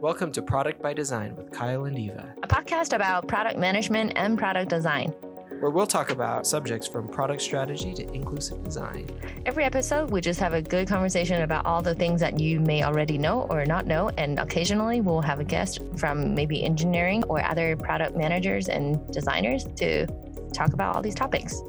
Welcome to Product by Design with Kyle and Eva, a podcast about product management and product design. where we'll talk about subjects from product strategy to inclusive design. Every episode, we just have a good conversation about all the things that you may already know or not know. And occasionally, we'll have a guest from maybe engineering or other product managers and designers to talk about all these topics.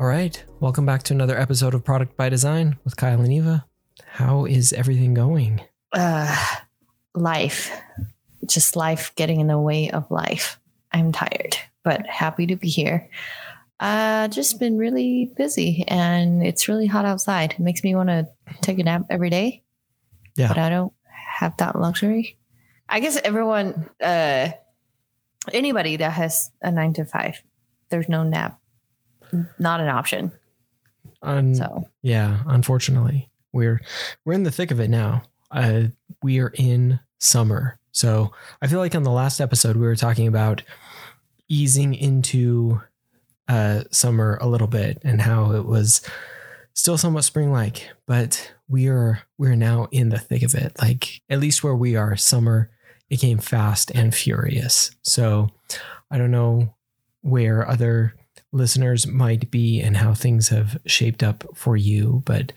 All right, welcome back to another episode of Product by Design with Kyle and Eva. How is everything going? Uh, life, just life getting in the way of life. I'm tired, but happy to be here. Uh, just been really busy and it's really hot outside. It makes me want to take a nap every day. Yeah. But I don't have that luxury. I guess everyone, uh, anybody that has a nine to five, there's no nap. Not an option. So Yeah, unfortunately, we're we're in the thick of it now. Uh, we are in summer, so I feel like on the last episode we were talking about easing into uh, summer a little bit and how it was still somewhat spring-like, but we are we're now in the thick of it. Like at least where we are, summer it came fast and furious. So I don't know where other listeners might be and how things have shaped up for you but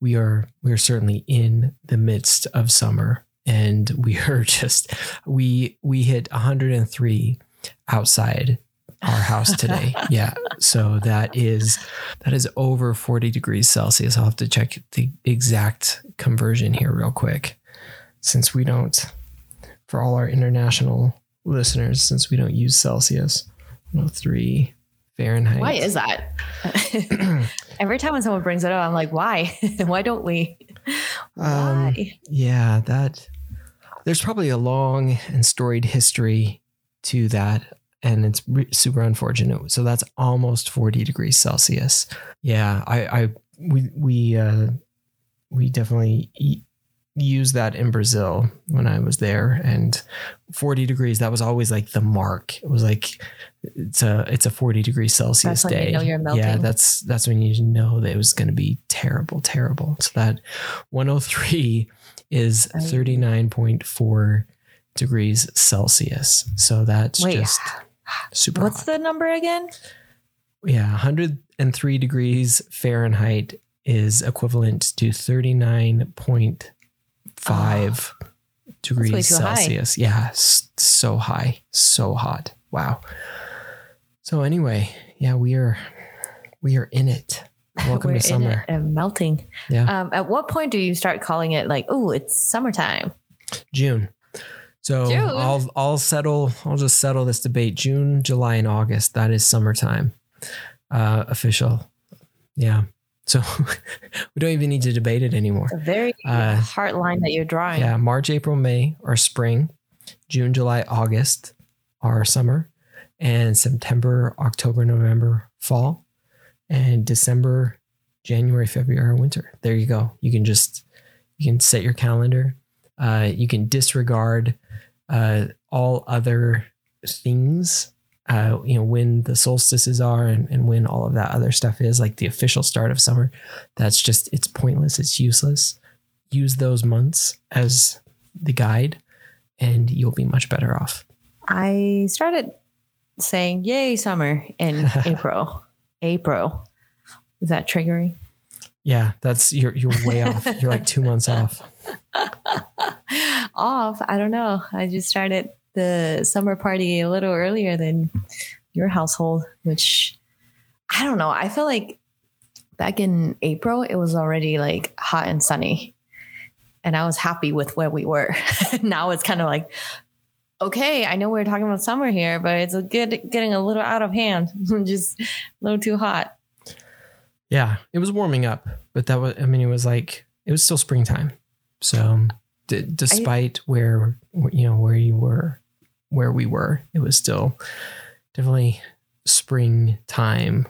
we are we are certainly in the midst of summer and we are just we we hit 103 outside our house today. Yeah. So that is that is over 40 degrees celsius. I'll have to check the exact conversion here real quick since we don't for all our international listeners since we don't use celsius 103 Fahrenheit. why is that? Every time when someone brings it up, I'm like, why? why don't we? Um, Why? yeah, that there's probably a long and storied history to that, and it's re- super unfortunate. So that's almost 40 degrees Celsius. Yeah, I, I we we uh, we definitely e- used that in Brazil when I was there, and 40 degrees. That was always like the mark. It was like it's a it's a 40 degrees Celsius That's when you day. know you're melting. Yeah, that's that's when you know that it was going to be terrible, terrible. So that 103 is Oh. 39.4 degrees Celsius. So that's Wait, just super What's hot. the number again? yeah, 103 degrees Fahrenheit is equivalent to 39.5 degrees way too high. Celsius. Yeah, so high, so hot. Wow. So anyway, yeah, we are we are in it. Welcome to summer. and melting. Yeah. Um, at what point do you start calling it like, oh, it's summertime? June. So June? I'll I'll settle I'll just settle this debate. June, July, and August. That is summertime. Uh official. Yeah. So we don't even need to debate it anymore. It's a very Uh, hard line that you're drawing. Yeah. March, April, May are spring. June, July, August are summer. And September, October, November, fall. And December, January, February, winter. There you go. You can just you can set your calendar. Uh, you can disregard uh, all other things. Uh, you know when the solstices are and, and when all of that other stuff is like the official start of summer. That's just it's pointless. It's useless. Use those months as the guide, and you'll be much better off. I started saying "Yay, summer" in April. April. Is that triggering? Yeah, that's you're you're way off. You're like two months off. Off. I don't know. I just started the summer party a little earlier than your household, which I don't know. I feel like back in April, it was already like hot and sunny. And I was happy with where we were. now it's kind of like, okay, I know we're talking about summer here, but it's a good getting a little out of hand, just a little too hot. Yeah, it was warming up, but that was I mean it was like it was still springtime. So d- despite where you know where you were, where we were, it was still definitely springtime,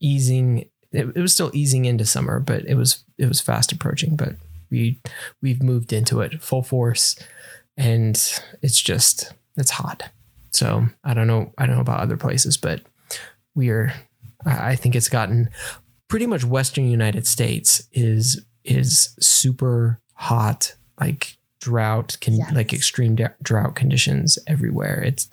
easing. It, it was still easing into summer, but it was it was fast approaching. But we we've moved into it full force, and it's just it's hot. So I don't know I don't know about other places, but we are. I I think it's gotten pretty much Western United States is is super hot, like drought, can Yes. like extreme d- drought conditions everywhere. It's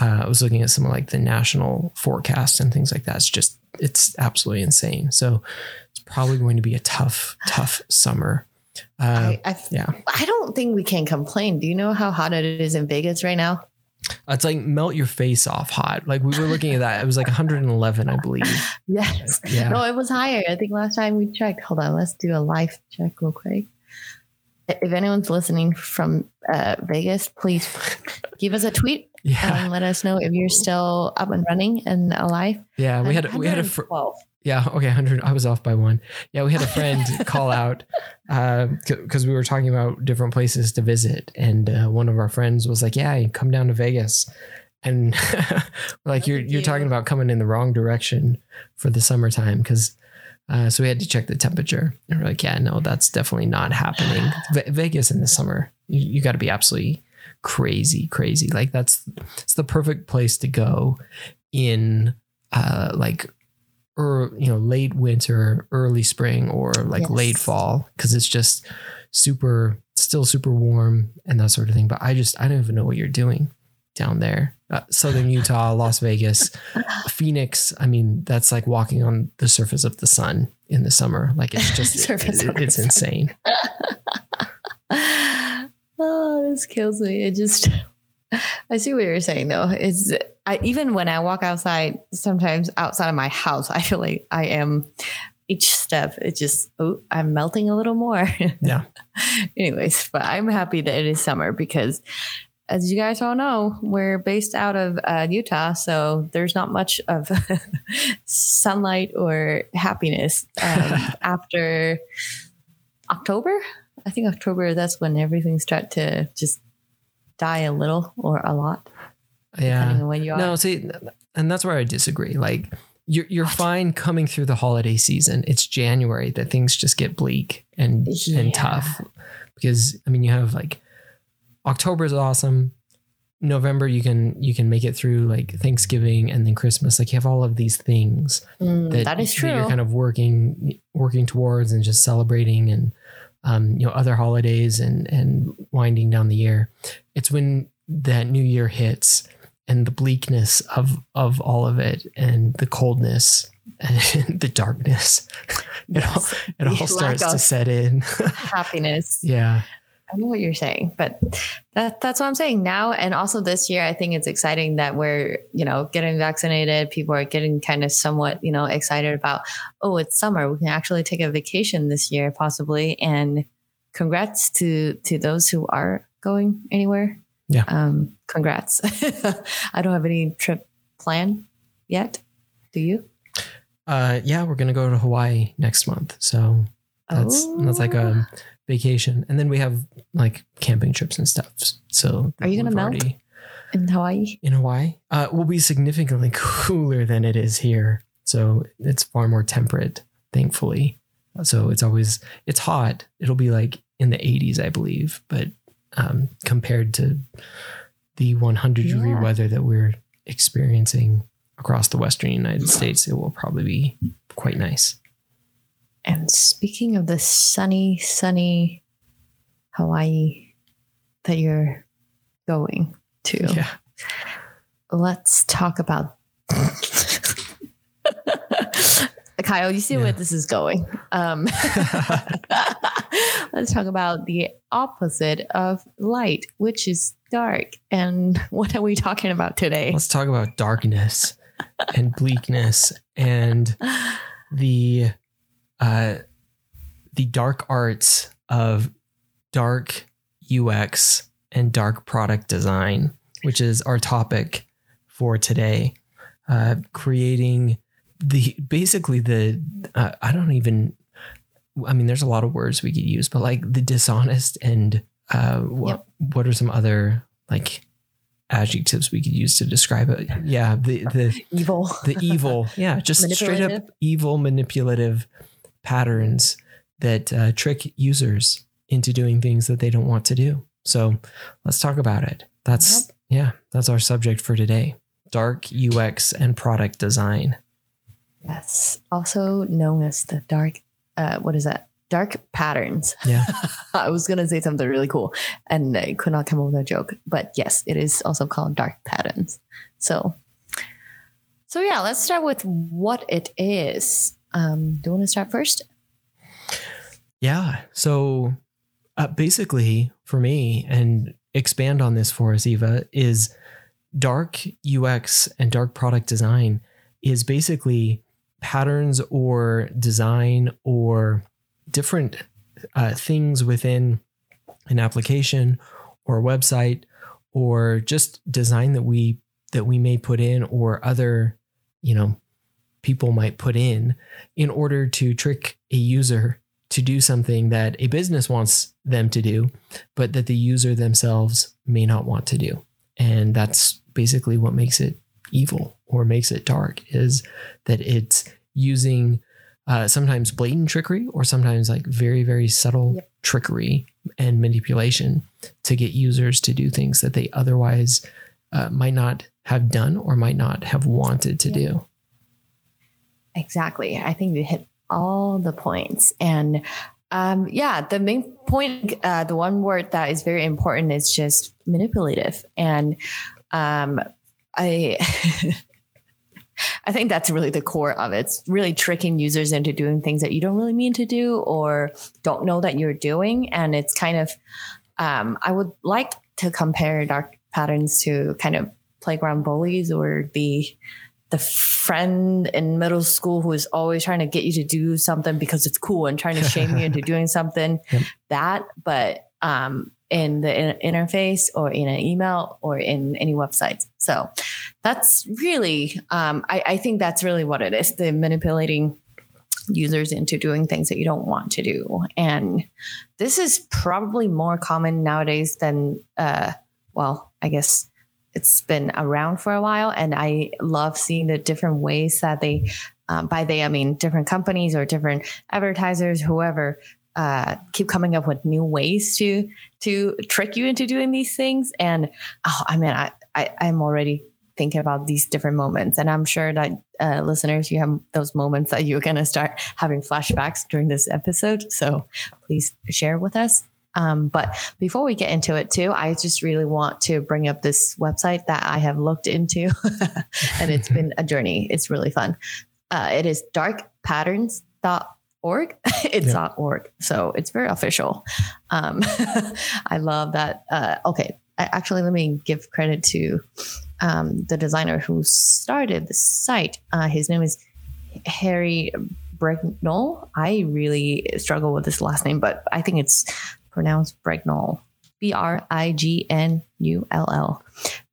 uh, I was looking at some of like the national forecast and things like that. It's just it's absolutely insane. So it's probably going to be a tough, tough summer. Uh, I, I, yeah. I don't think we can complain. Do you know how hot it is in Vegas right now? it's like melt your face off hot. Like we were looking at that. It was like 111, I believe. Yes. Yeah. No, it was higher. I think last time we checked. Hold on, let's do a live check real quick. If anyone's listening from uh, Vegas, please give us a tweet Yeah. and let us know if you're still up and running and alive. Yeah. We had, we had a, fr- Yeah. Okay. 100. I was off by one. Yeah. We had a friend call out because we were talking about different places to visit. And uh, one of our friends was like, Yeah, come down to Vegas. And like, you're, you're talking about coming in the wrong direction for the summertime. Cause uh, so we had to check the temperature. And we're like, Yeah, no, that's definitely not happening. Ve- Vegas in the summer, you, you got to be absolutely crazy, crazy. Like, that's, it's the perfect place to go in uh, like or you know late winter early spring or like Yes. late fall because it's just super still super warm and that sort of thing but i just i don't even know what you're doing down there uh, southern utah las vegas phoenix i mean that's like walking on the surface of the sun in the summer like it's just it- of it's insane oh, this kills me. It just, I see what you're saying though. It's, I, even when I walk outside, sometimes outside of my house, I feel like I am each step, it just, oh, I'm melting a little more. Yeah. Anyways, but I'm happy that it is summer because as you guys all know, we're based out of uh, Utah, so there's not much of sunlight or happiness um, after October. I think October that's when everything start to just die a little or a lot, yeah when you are. no see and that's where i disagree like you're, you're fine coming through the holiday season it's january that things just get bleak and Yeah. and tough because i mean you have like october is awesome. November you can you can make it through like thanksgiving and then christmas. Like you have all of these things Mm, that, that is that you're true. kind of working working towards and just celebrating and um, you know other holidays and and winding down the year. It's when that new year hits and the bleakness of of all of it and the coldness and the darkness. It all it The all starts to set in. happiness. yeah I know what you're saying, but that, that's what I'm saying now. And also this year, I think it's exciting that we're, you know, getting vaccinated. People are getting kind of somewhat, you know, excited about, oh, it's summer. We can actually take a vacation this year, possibly. And congrats to to those who are going anywhere. Yeah. Um, congrats. I don't have any trip plan yet. Do you? uh yeah we're gonna go to hawaii next month so that's that's like Oh. a vacation and then we have like camping trips and stuff so Are you gonna melt? in Hawaii. in Hawaii uh, will be significantly cooler than it is here. So it's far more temperate, thankfully. So it's always it's hot. It'll be like in the 80s, I believe, but um, compared to the 100 degree Yeah. weather that we're experiencing across the western United States, it will probably be quite nice. And speaking of the sunny, sunny Hawaii that you're going to, Yeah. let's talk about. Kyle, you see Yeah. where this is going. Um, let's talk about the opposite of light, which is dark. And what are we talking about today? Let's talk about darkness and bleakness and the uh the dark arts of dark UX and dark product design, which is our topic for today. Uh, creating the basically the uh, I don't even I mean there's a lot of words we could use, but like the dishonest and uh, what what are some other like adjectives we could use to describe it? Yeah, the the Evil. the evil yeah just straight up evil manipulative patterns that uh, trick users into doing things that they don't want to do so let's talk about it that's yeah that's our subject for today dark ux and product design Yes. Also known as the dark, uh, what is that? Dark patterns. Yeah. I was going to say something really cool and I could not come up with a joke. But yes, it is also called dark patterns. So, so yeah, let's start with what it is. Um, do you want to start first? Yeah. So uh, basically, for me, and expand on this for us, Eva, is dark UX and dark product design is basically patterns or design or different uh, things within an application or a website or just design that we that we may put in or other you know people might put in in order to trick a user to do something that a business wants them to do, but that the user themselves may not want to do. And that's basically what makes it evil or makes it dark is that it's using uh, sometimes blatant trickery or sometimes like very, very subtle Yep. trickery and manipulation to get users to do things that they otherwise uh, might not have done or might not have wanted to Yeah. do. Exactly. I think you hit all the points. And um, yeah, the main point, uh, the one word that is very important is just manipulative. And um, I. I think that's really the core of it. It's really tricking users into doing things that you don't really mean to do or don't know that you're doing. And it's kind of, um, I would like to compare dark patterns to kind of playground bullies or the the friend in middle school who is always trying to get you to do something because it's cool and trying to shame you into doing something. Yep. that but um in the in- interface or in an email or in any websites so that's really um I, I think that's really what it is the manipulating users into doing things that you don't want to do. And this is probably more common nowadays than uh well i guess it's been around for a while and i love seeing the different ways that they um, by they i mean different companies or different advertisers whoever uh, keep coming up with new ways to to trick you into doing these things. And oh i mean i, I i'm already thinking about these different moments. And i'm sure that uh, listeners you have those moments that you're going to start having flashbacks during this episode. So please share with us um, but before we get into it too, I just really want to bring up this website that I have looked into and it's been a journey. It's really fun. Uh, it is darkpatterns.org. it's Yeah. .org. So it's very official. Um, I love that. Uh, okay. I, actually, let me give credit to um, the designer who started the site. Uh, his name is Harry Brignull. I really struggle with this last name, but I think it's pronounced Brignull. B R I G N U L L.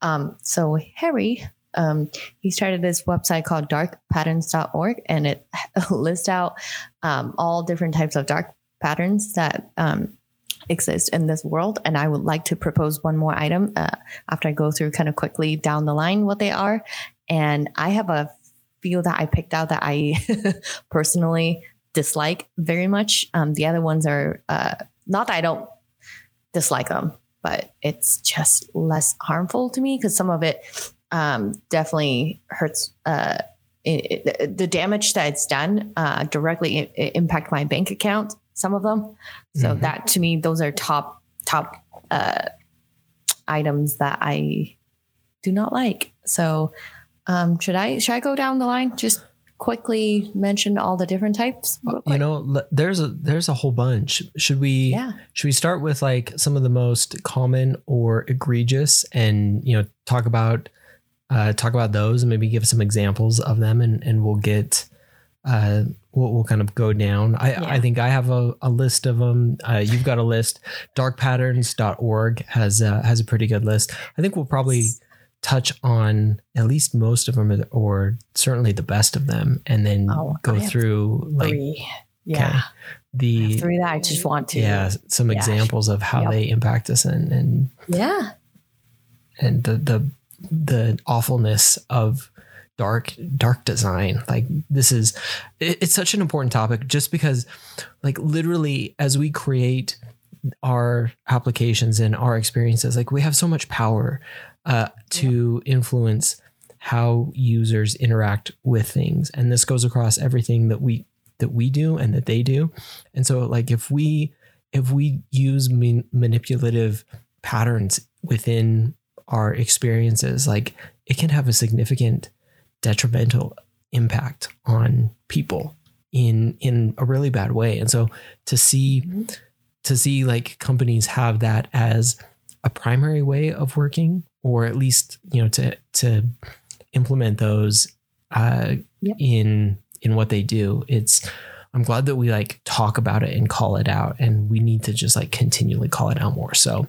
Um, so Harry, um, he started this website called darkpatterns.org and it lists out um, all different types of dark patterns that um, exist in this world. And I would like to propose one more item uh, after I go through kind of quickly down the line what they are. And I have a few that I picked out that I personally dislike very much. Um, the other ones are uh, not that I don't dislike them, but it's just less harmful to me because some of it um, definitely hurts. Uh, it, it- the damage that it's done uh, directly impact my bank account. Some of them, so Mhm. that to me, those are top top uh, items that I do not like. So, um, should I should I go down the line? Just quickly mention all the different types. you know there's a there's a whole bunch. Should we yeah, should we start with like some of the most common or egregious and you know talk about uh talk about those and maybe give some examples of them and and we'll get uh we'll, we'll kind of go down. I Yeah. i think i have a, a list of them uh you've got a list. darkpatterns.org has uh, has a pretty good list. I think we'll probably touch on at least most of them or certainly the best of them and then Oh, go through like three. Yeah, okay, the three that I just want to. yeah some Yeah. examples of how Yep. they impact us and and yeah, and the the the awfulness of dark dark design like this is it- it's such an important topic just because like literally as we create our applications and our experiences like we have so much power uh, to influence how users interact with things. And this goes across everything that we that we do and that they do. And so like if we if we use man- manipulative patterns within our experiences like it can have a significant detrimental impact on people in in a really bad way. And so to see to see like companies have that as a primary way of working or at least you know to to implement those uh Yep. in in what they do. It's i'm glad that we like talk about it and call it out and we need to just like continually call it out more. So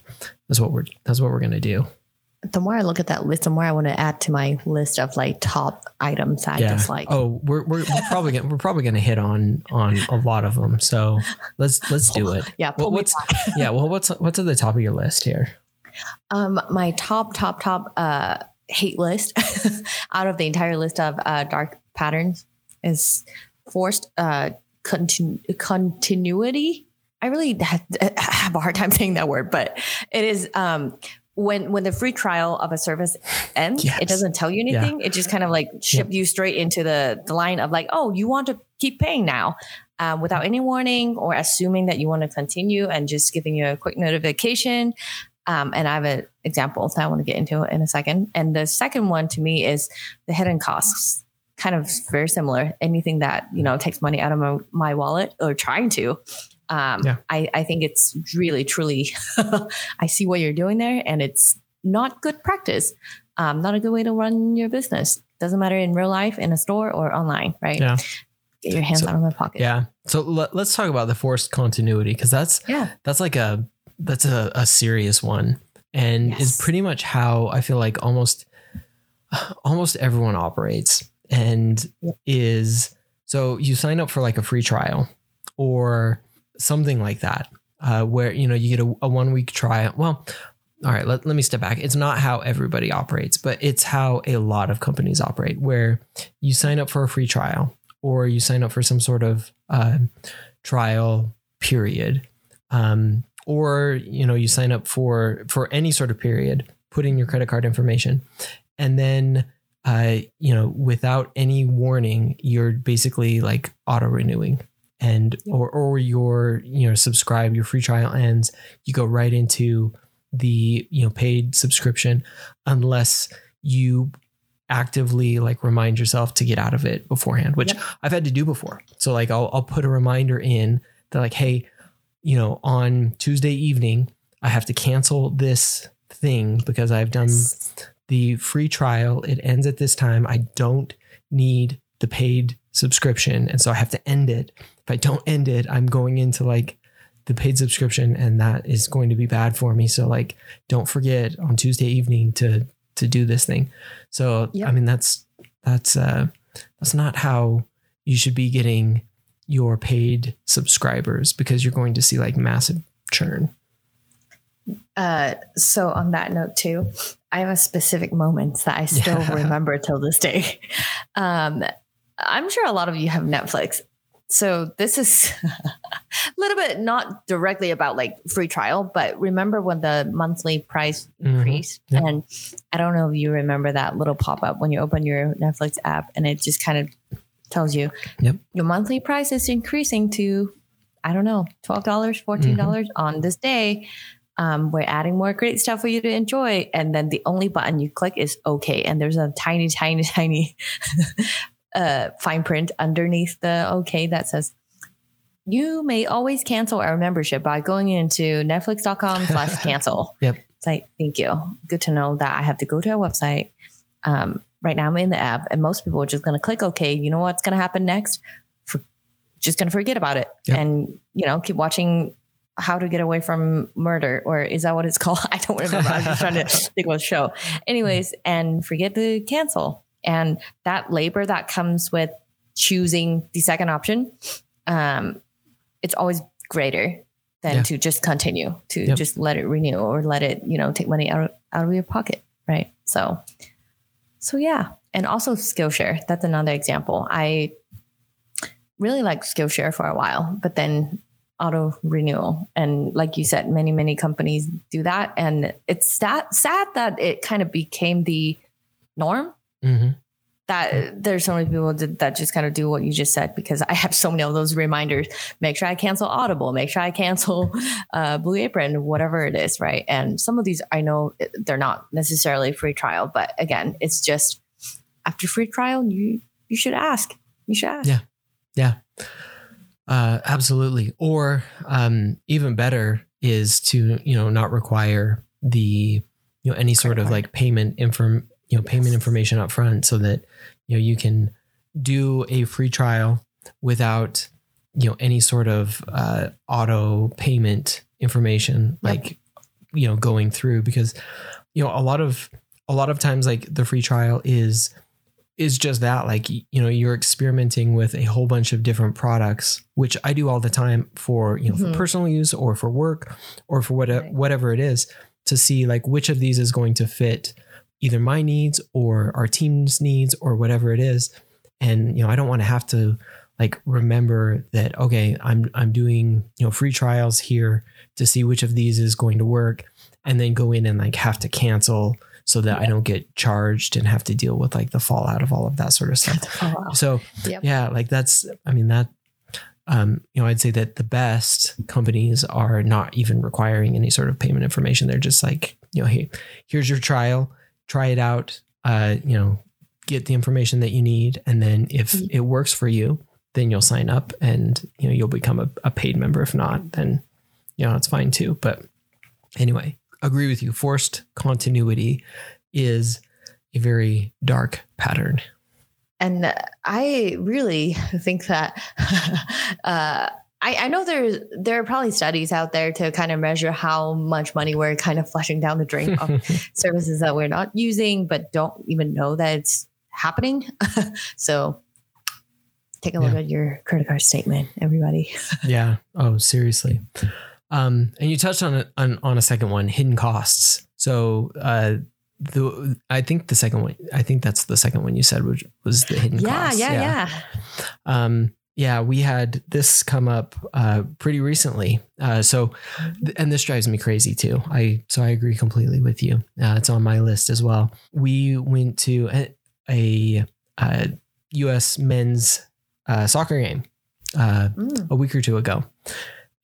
that's what we're that's what we're going to do. The more I look at that list, the more I want to add to my list of like top items I just like oh we're, we're, we're probably gonna, we're probably going to hit on on a lot of them so let's let's do it. Yeah, well, what's yeah well what's what's at the top of your list here Um, my top, top, top uh, hate list out of the entire list of uh, dark patterns is forced uh, continu- continuity. I really have, a hard time saying that word, but it is um, when when the free trial of a service ends, Yes. it doesn't tell you Yeah. anything. It just kind of like ship you straight into the the line of like, oh, you want to keep paying now. Um, without any warning or assuming that you want to continue and just giving you a quick notification um, and I have an example that I want to get into in a second. And the second one to me is the hidden costs, kind of very similar. Anything that you know takes money out of my, my wallet or trying to. Um, Yeah. I, I think it's really, truly. I see what you're doing there, and it's not good practice. Um, not a good way to run your business. Doesn't matter in real life, in a store, or online. Right? Yeah. Get your hands So- out of my pocket. Yeah. So let, let's talk about the forced continuity because that's Yeah. that's like a that's a, a serious one. And Yes. is pretty much how I feel like almost almost everyone operates. And is so you sign up for like a free trial or something like that uh, where you know you get a, a one week trial. Well all right let, let me step back. It's not how everybody operates but it's how a lot of companies operate where you sign up for a free trial or you sign up for some sort of uh, trial period. Um, or you know you sign up for for any sort of period put in your credit card information and then uh, you know without any warning you're basically like auto renewing and Yep. or or your you know subscribe your free trial ends you go right into the you know paid subscription unless you actively like remind yourself to get out of it beforehand which Yep. I've had to do before so like I'll I'll put a reminder in that like hey you know on Tuesday evening I have to cancel this thing because I've done the free trial. It ends at this time. I don't need the paid subscription. And so I have to end it. If I don't end it, I'm going into like the paid subscription and that is going to be bad for me. So like don't forget on Tuesday evening to to do this thing. So Yep. I mean that's that's uh that's not how you should be getting your paid subscribers because you're going to see like massive churn. Uh, so on that note too, I have a specific moments that I still Yeah. remember till this day. Um, I'm sure a lot of you have Netflix. So this is a little bit not directly about like free trial, but remember when the monthly price Mhm. increased? And I don't know if you remember that little pop up when you open your Netflix app and it just kind of tells you Yep. your monthly price is increasing to, I don't know, $12, $14 on this day. Um, we're adding more great stuff for you to enjoy. And then the only button you click is OK. And there's a tiny, tiny, tiny uh, fine print underneath the OK that says, you may always cancel our membership by going into netflix.com slash cancel. Yep. It's like, thank you. Good to know that I have to go to our website. Um, right now I'm in the app and most people are just going to click OK. You know what's going to happen next? For, just going to forget about it Yep. and, you know, keep watching how to get away from murder or is that what it's called? I don't remember. I'm just trying to think of a show. Anyways, and forget to cancel. And that labor that comes with choosing the second option, um, it's always greater than Yeah. to just continue to Yep. just let it renew or let it, you know, take money out of, out of your pocket. Right. So, so yeah. And also Skillshare. That's another example. I really liked Skillshare for a while, but then auto renewal. And like you said, many, many companies do that. And it's sad, sad that it kind of became the norm hmm that there's so many people that, that just kind of do what you just said because I have so many of those reminders. Make sure I cancel Audible, make sure I cancel uh, Blue Apron, whatever it is, right? And some of these I know they're not necessarily free trial, but again, it's just after free trial, you you should ask. You should ask. Yeah. Yeah. Uh, absolutely. Or um, even better is to you know not require the you know any sort of like payment inform you know payment Yes. information up front so that you know you can do a free trial without you know any sort of uh, auto payment information Yep. like you know going through because you know a lot of a lot of times like the free trial is is just that like you know you're experimenting with a whole bunch of different products which i do all the time for you know Mhm. for personal use or for work or for what, Right. whatever it is to see like which of these is going to fit either my needs or our team's needs or whatever it is and you know i don't want to have to like remember that okay i'm i'm doing you know free trials here to see which of these is going to work and then go in and like have to cancel so that I don't get charged and have to deal with like the fallout of all of that sort of stuff. Oh, wow. So Yep. yeah, like that's I mean that um you know I'd say that the best companies are not even requiring any sort of payment information. They're just like, you know, hey, here's your trial, try it out, uh, you know, get the information that you need and then if Mhm. it works for you, then you'll sign up and you know you'll become a, a paid member. If not, then you know it's fine too. But anyway, agree with you. Forced continuity is a very dark pattern. And I really think that uh, I, I know there's there are probably studies out there to kind of measure how much money we're kind of flushing down the drain of services that we're not using, but don't even know that it's happening. so take a look Yeah. at your credit card statement, everybody. yeah. Oh, seriously. Um, and you touched on, it on on a second one, hidden costs. So uh, the I think the second one, I think that's the second one you said, which was the hidden Yeah, costs. yeah, yeah, Um, yeah, we had this come up uh, pretty recently. Uh, so, and this drives me crazy too. I so I agree completely with you. Uh, it's on my list as well. We went to a, a, uh U.S. men's uh, soccer game uh, Mm, a week or two ago,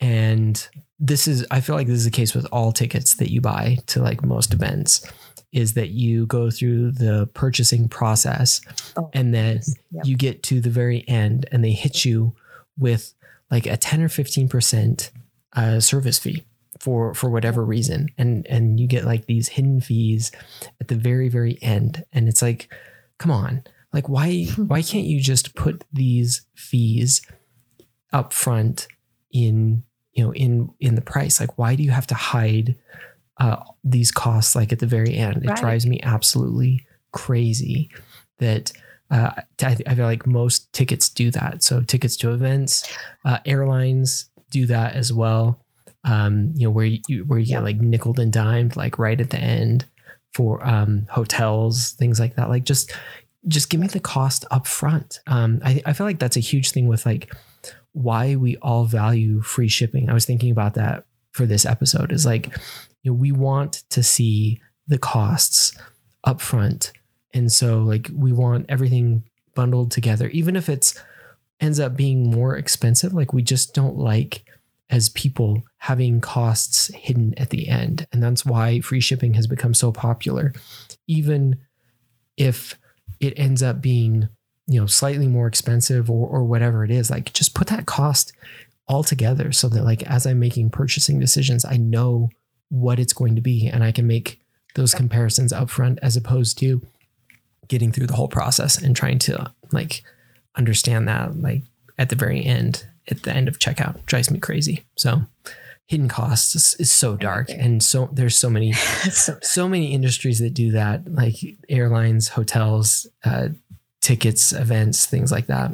and this is I feel like this is the case with all tickets that you buy to like most events. Is that you go through the purchasing process Oh, and then. Yep. you get to the very end and they hit you with like a 10 or 15% uh, service fee for for whatever reason. And and you get like these hidden fees at the very very end. And it's like come on. Like why why can't you just put these fees up front in you know in in the price? Like why do you have to hide uh, these costs like at the very end it Right. drives me absolutely crazy that uh, I, I feel like most tickets do that. So tickets to events, uh, airlines do that as well. Um, you know where you where you Yeah. get like nickel and dimed like right at the end for um, hotels, things like that. Like just just give me the cost up front. Um, I I feel like that's a huge thing with like why we all value free shipping. I was thinking about that for this episode. Is like you know we want to see the costs up front and so like we want everything bundled together. Even if it's ends up being more expensive like we just don't like as people having costs hidden at the end. And that's why free shipping has become so popular. Even if it ends up being you know slightly more expensive or, or whatever it is like just put that cost all together so that like as i'm making purchasing decisions i know what it's going to be and i can make those comparisons up front as opposed to getting through the whole process and trying to like understand that like at the very end at the end of checkout drives me crazy. So hidden costs is, is so dark and so there's so many so so many industries that do that like airlines hotels uh, tickets events things like that.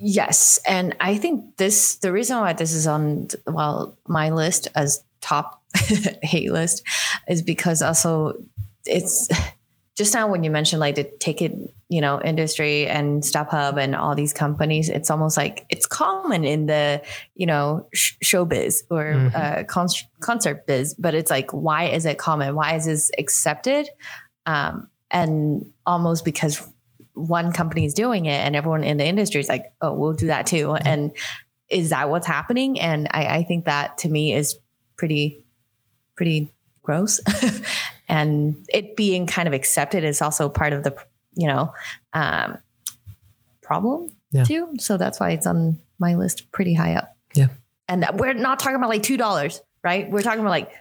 Yes, and I think this the reason why this is on well my list as top hate list is because also it's just now when you mentioned like the ticket you know industry and StubHub and all these companies, it's almost like it's common in the you know sh- showbiz or Mhm. uh, con- concert biz, but it's like why is it common? Why is this accepted? Um, and almost because one company is doing it and everyone in the industry is like, oh, we'll do that too. And is that what's happening? And I, I think that to me is pretty, pretty gross. and it being kind of accepted is also part of the, you know, um, problem Yeah. too. So that's why it's on my list pretty high up. Yeah. And we're not talking about like $2, right? We're talking about like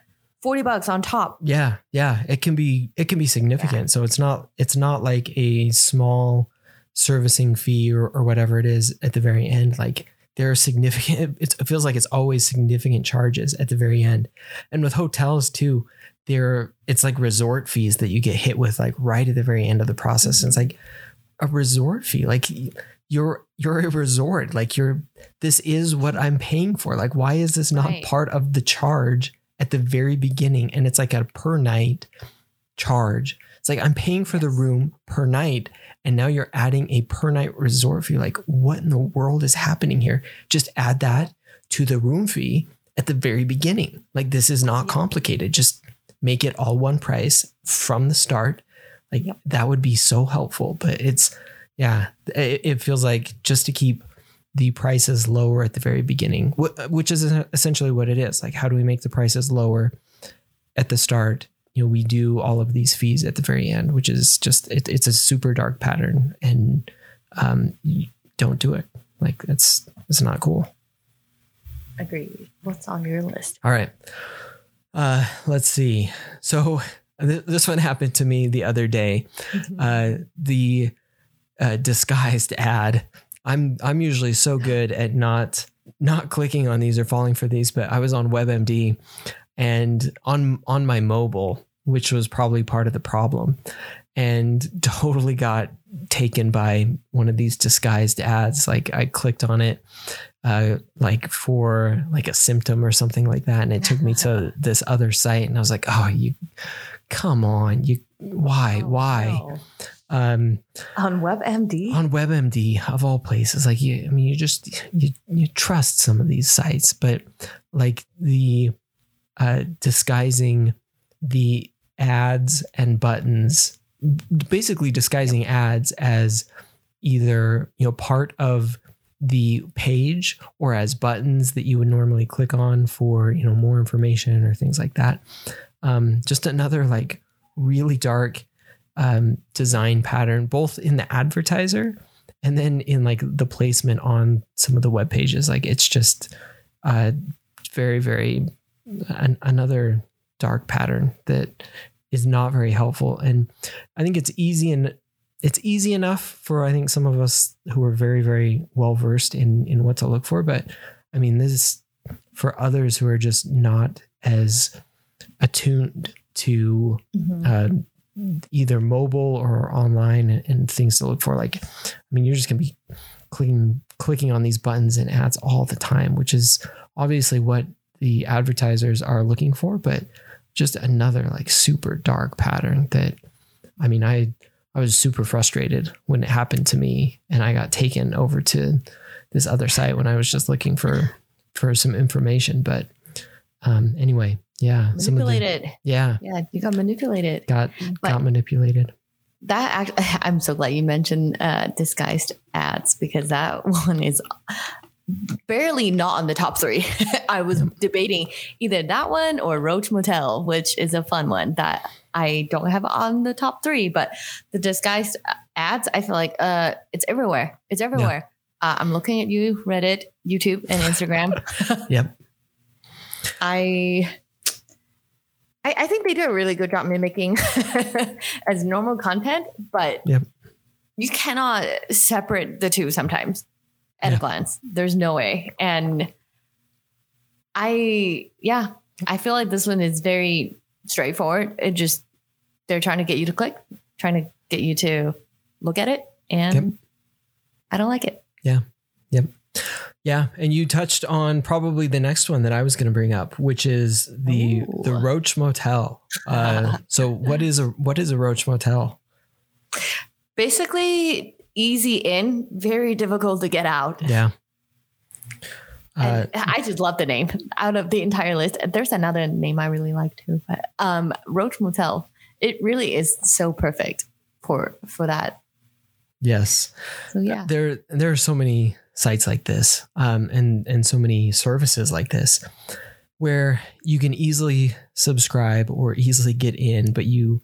40 bucks on top. Yeah, yeah, it can be it can be significant. So it's not it's not like a small servicing fee or, or whatever it is at the very end. Like there are significant. It feels like it's always significant charges at the very end, and with hotels too. There, it's like resort fees that you get hit with like right at the very end of the process. And it's like a resort fee. Like you're you're a resort. Like you're this is what I'm paying for. Like why is this not Right. part of the charge at the very beginning? And it's like a per night charge. It's like I'm paying for the room per night and now you're adding a per night resort fee. Like what in the world is happening here? Just add that to the room fee at the very beginning. Like this is not complicated. Just make it all one price from the start. Like Yep. that would be so helpful. But it's yeah, it, it feels like just to keep the prices lower at the very beginning, which is essentially what it is. Like, how do we make the prices lower at the start? You know, we do all of these fees at the very end, which is just it, it's a super dark pattern, and um, don't do it. Like that's it's not cool. Agreed. What's on your list? All right. Uh, let's see. So th- this one happened to me the other day. Uh, the uh, disguised ad. I'm I'm usually so good at not not clicking on these or falling for these, but I was on WebMD and on on my mobile, which was probably part of the problem, and totally got taken by one of these disguised ads. Like I clicked on it, uh, like for like a symptom or something like that, and it took me to this other site, and I was like, oh, you, come on, you, why, Oh, why? no. Um, On WebMD? on WebMD of all places. Like you, I mean, you just you you trust some of these sites, but like the uh, disguising the ads and buttons, basically disguising ads as either you know part of the page or as buttons that you would normally click on for you know more information or things like that. Um, just another like really dark um, design pattern, both in the advertiser and then in like the placement on some of the web pages. Like it's just uh, very, very an, another dark pattern that is not very helpful. And I think it's easy and it's easy enough for I think some of us who are very, very well versed in in what to look for. But I mean, this is for others who are just not as attuned to Mhm. uh, either mobile or online and, and things to look for. Like, I mean, you're just gonna be clicking clicking on these buttons and ads all the time, which is obviously what the advertisers are looking for, but just another like super dark pattern that I mean, I I was super frustrated when it happened to me and I got taken over to this other site when I was just looking for for some information. But um anyway, yeah. of the- manipulated. yeah, yeah, you got manipulated. got But- got manipulated. That act, I'm so glad you mentioned uh, disguised ads because that one is barely not on the top three. I was debating either that one or Roach Motel, which is a fun one that I don't have on the top three. But the disguised ads, I feel like uh, it's everywhere. It's everywhere. Uh, I'm looking at you, Reddit, YouTube, and Instagram. Yep. I, I I think they do a really good job mimicking as normal content, but Yep. you cannot separate the two sometimes at Yeah. a glance. There's no way. And I yeah, I feel like this one is very straightforward. It just they're trying to get you to click, trying to get you to look at it, and Yep. I don't like it. Yeah, Yep. Yeah, and you touched on probably the next one that I was going to bring up, which is the Ooh. the Roach Motel. Uh, so what is a what is a Roach Motel? Basically, easy in, very difficult to get out. Yeah. Uh, I just love the name out of the entire list. There's another name I really like too, but um, Roach Motel. It really is so perfect for for that Yes. So yeah. There there are so many sites like this, um, and and so many services like this, where you can easily subscribe or easily get in, but you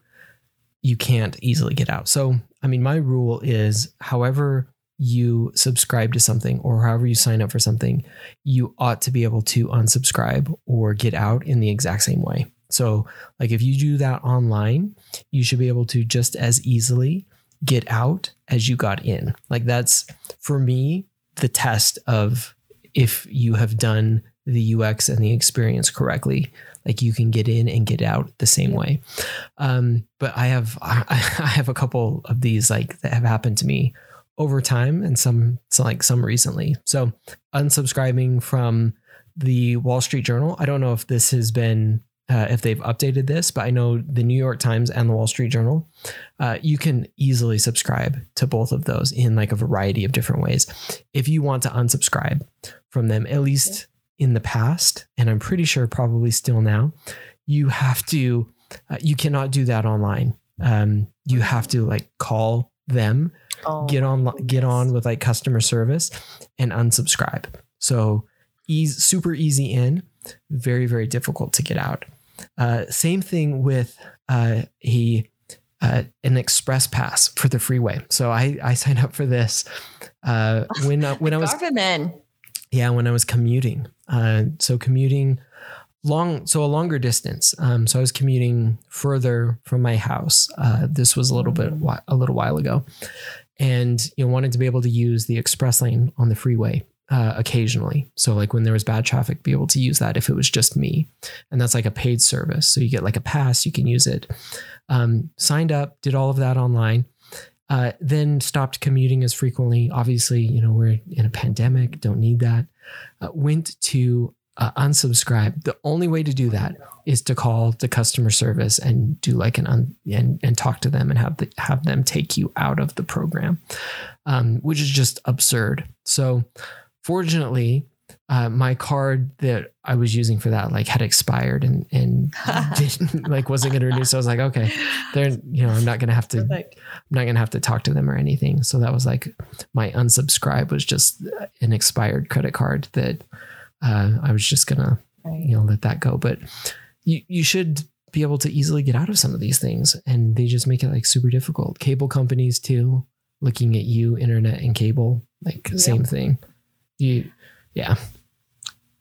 you can't easily get out. So I mean, my rule is, however you subscribe to something or however you sign up for something, you ought to be able to unsubscribe or get out in the exact same way. So, like if you do that online, you should be able to just as easily get out as you got in. Like that's for me the test of if you have done the UX and the experience correctly. Like you can get in and get out the same way. Um, but I have I, I have a couple of these like that have happened to me over time and some so like some recently. So unsubscribing from the Wall Street Journal. I don't know if this has been uh, if they've updated this, but I know the New York Times and the Wall Street Journal, uh, you can easily subscribe to both of those in like a variety of different ways. If you want to unsubscribe from them, at least in the past, and I'm pretty sure probably still now, you have to, uh, you cannot do that online. Um, you have to like call them, Oh, get on, get on with like customer service and unsubscribe. So easy, super easy in, very, very difficult to get out. Uh, same thing with uh, a uh, an express pass for the freeway. So I I signed up for this uh, when uh, when I was yeah when I was commuting. Uh, so commuting long so a longer distance. Um, so I was commuting further from my house. Uh, this was a little bit a little while ago, and you know wanted to be able to use the express lane on the freeway uh, occasionally. So like when there was bad traffic, be able to use that if it was just me, and that's like a paid service. So you get like a pass, you can use it. Um, signed up, did all of that online. Uh, then stopped commuting as frequently. Obviously, you know we're in a pandemic, don't need that. Uh, went to uh, unsubscribe. The only way to do that is to call the customer service and do like an un- and and talk to them and have the, have them take you out of the program, um, which is just absurd. So, fortunately, uh, my card that I was using for that like had expired and and didn't like wasn't going to renew. So I was like, okay, they're you know I'm not going to have to Perfect. I'm not gonna have to talk to them or anything. So that was like my unsubscribe was just an expired credit card that uh, I was just gonna Right. you know let that go. But you you should be able to easily get out of some of these things, and they just make it like super difficult. Cable companies too, looking at you, internet and cable, like same thing. You yeah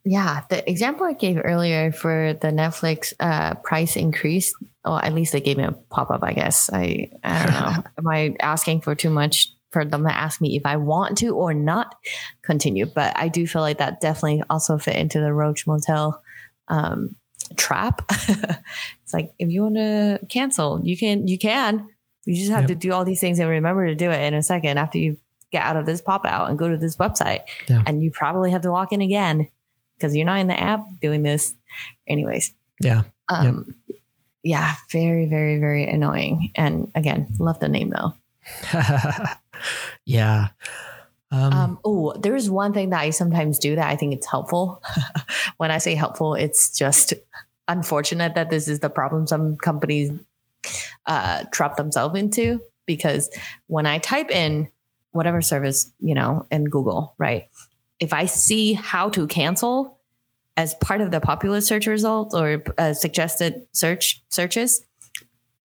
Yeah, the example I gave earlier for the Netflix uh, price increase, or at least they gave me a pop up. I guess I I don't know. Am I asking for too much for them to ask me if I want to or not continue? But I do feel like that definitely also fit into the Roach Motel um, trap. it's like if you want to cancel, you can. You can. You just have Yep. to do all these things and remember to do it in a second after you get out of this pop out and go to this website. Yeah. And you probably have to log in again because you're not in the app doing this. Anyways, yeah um, yeah, very, very, very annoying. And again, love the name though. yeah. Um, Um, oh, there is one thing that I sometimes do that I think it's helpful. when I say helpful, it's just unfortunate that this is the problem some companies uh, trap themselves into because when I type in whatever service, you know, in Google, right? If I see how to cancel as part of the popular search results or uh, suggested search searches,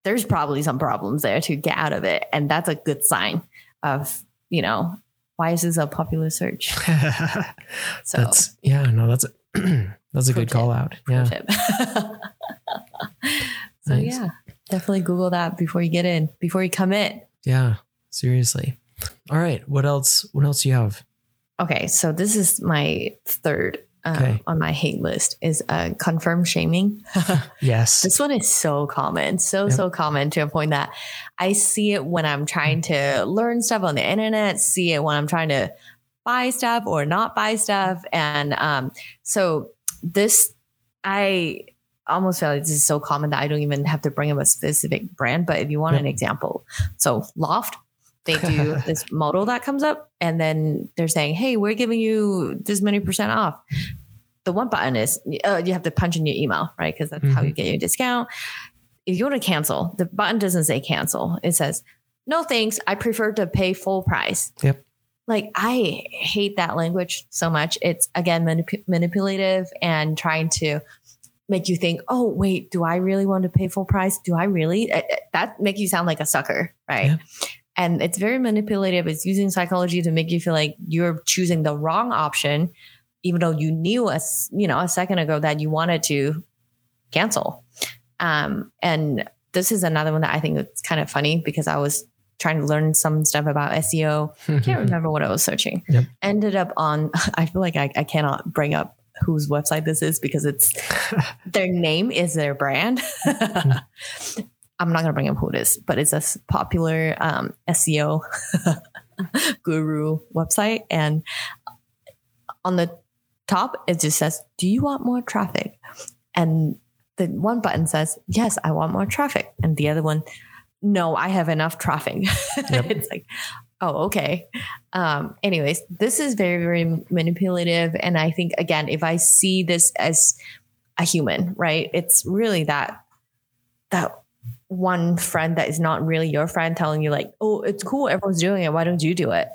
there's probably some problems there to get out of it. And that's a good sign of, you know, why is this a popular search? So that's yeah no that's a, that's a good tip. call out yeah so Nice. yeah, definitely Google that before you get in, before you commit. yeah seriously all right what else what else do you have Okay, so this is my third um, Okay. on my hate list is uh, confirm shaming. yes This one is so common, so Yep. so common to a point that I see it when I'm trying to learn stuff on the internet, see it when I'm trying to buy stuff or not buy stuff, and um, so this I almost feel like this is so common that I don't even have to bring up a specific brand. But if you want Yep. an example, so Loft. They do this modal that comes up, and then they're saying, "Hey, we're giving you this many percent off." The one button is uh, you have to punch in your email, right? Because that's how Mhm. you get your discount if you want to cancel, the button doesn't say cancel. It says, no thanks. I prefer to pay full price. Yep. Like I hate that language so much. It's again manip- manipulative and trying to make you think, oh wait, do I really want to pay full price? Do I really? Uh, uh, That make you sound like a sucker, right? Yeah. And it's very manipulative. It's using psychology to make you feel like you're choosing the wrong option, even though you knew a s- you know a second ago that you wanted to cancel. Um, and this is another one that I think is kind of funny because I was trying to learn some stuff about SEO. I Can't remember what I was searching. Yep. Ended up on. I feel like I, I cannot bring up whose website this is because it's their name is their brand. I'm not gonna bring up who it is, but it's a popular um, SEO guru website, and on the top it just says, "Do you want more traffic?" And the one button says, "Yes, I want more traffic," and the other one, "No, I have enough traffic." Yep. it's like, oh, okay. Um, anyways, this is very, very manipulative, and I think again, if I see this as a human, right, it's really that that one friend that is not really your friend telling you like, oh, it's cool, everyone's doing it, why don't you do it?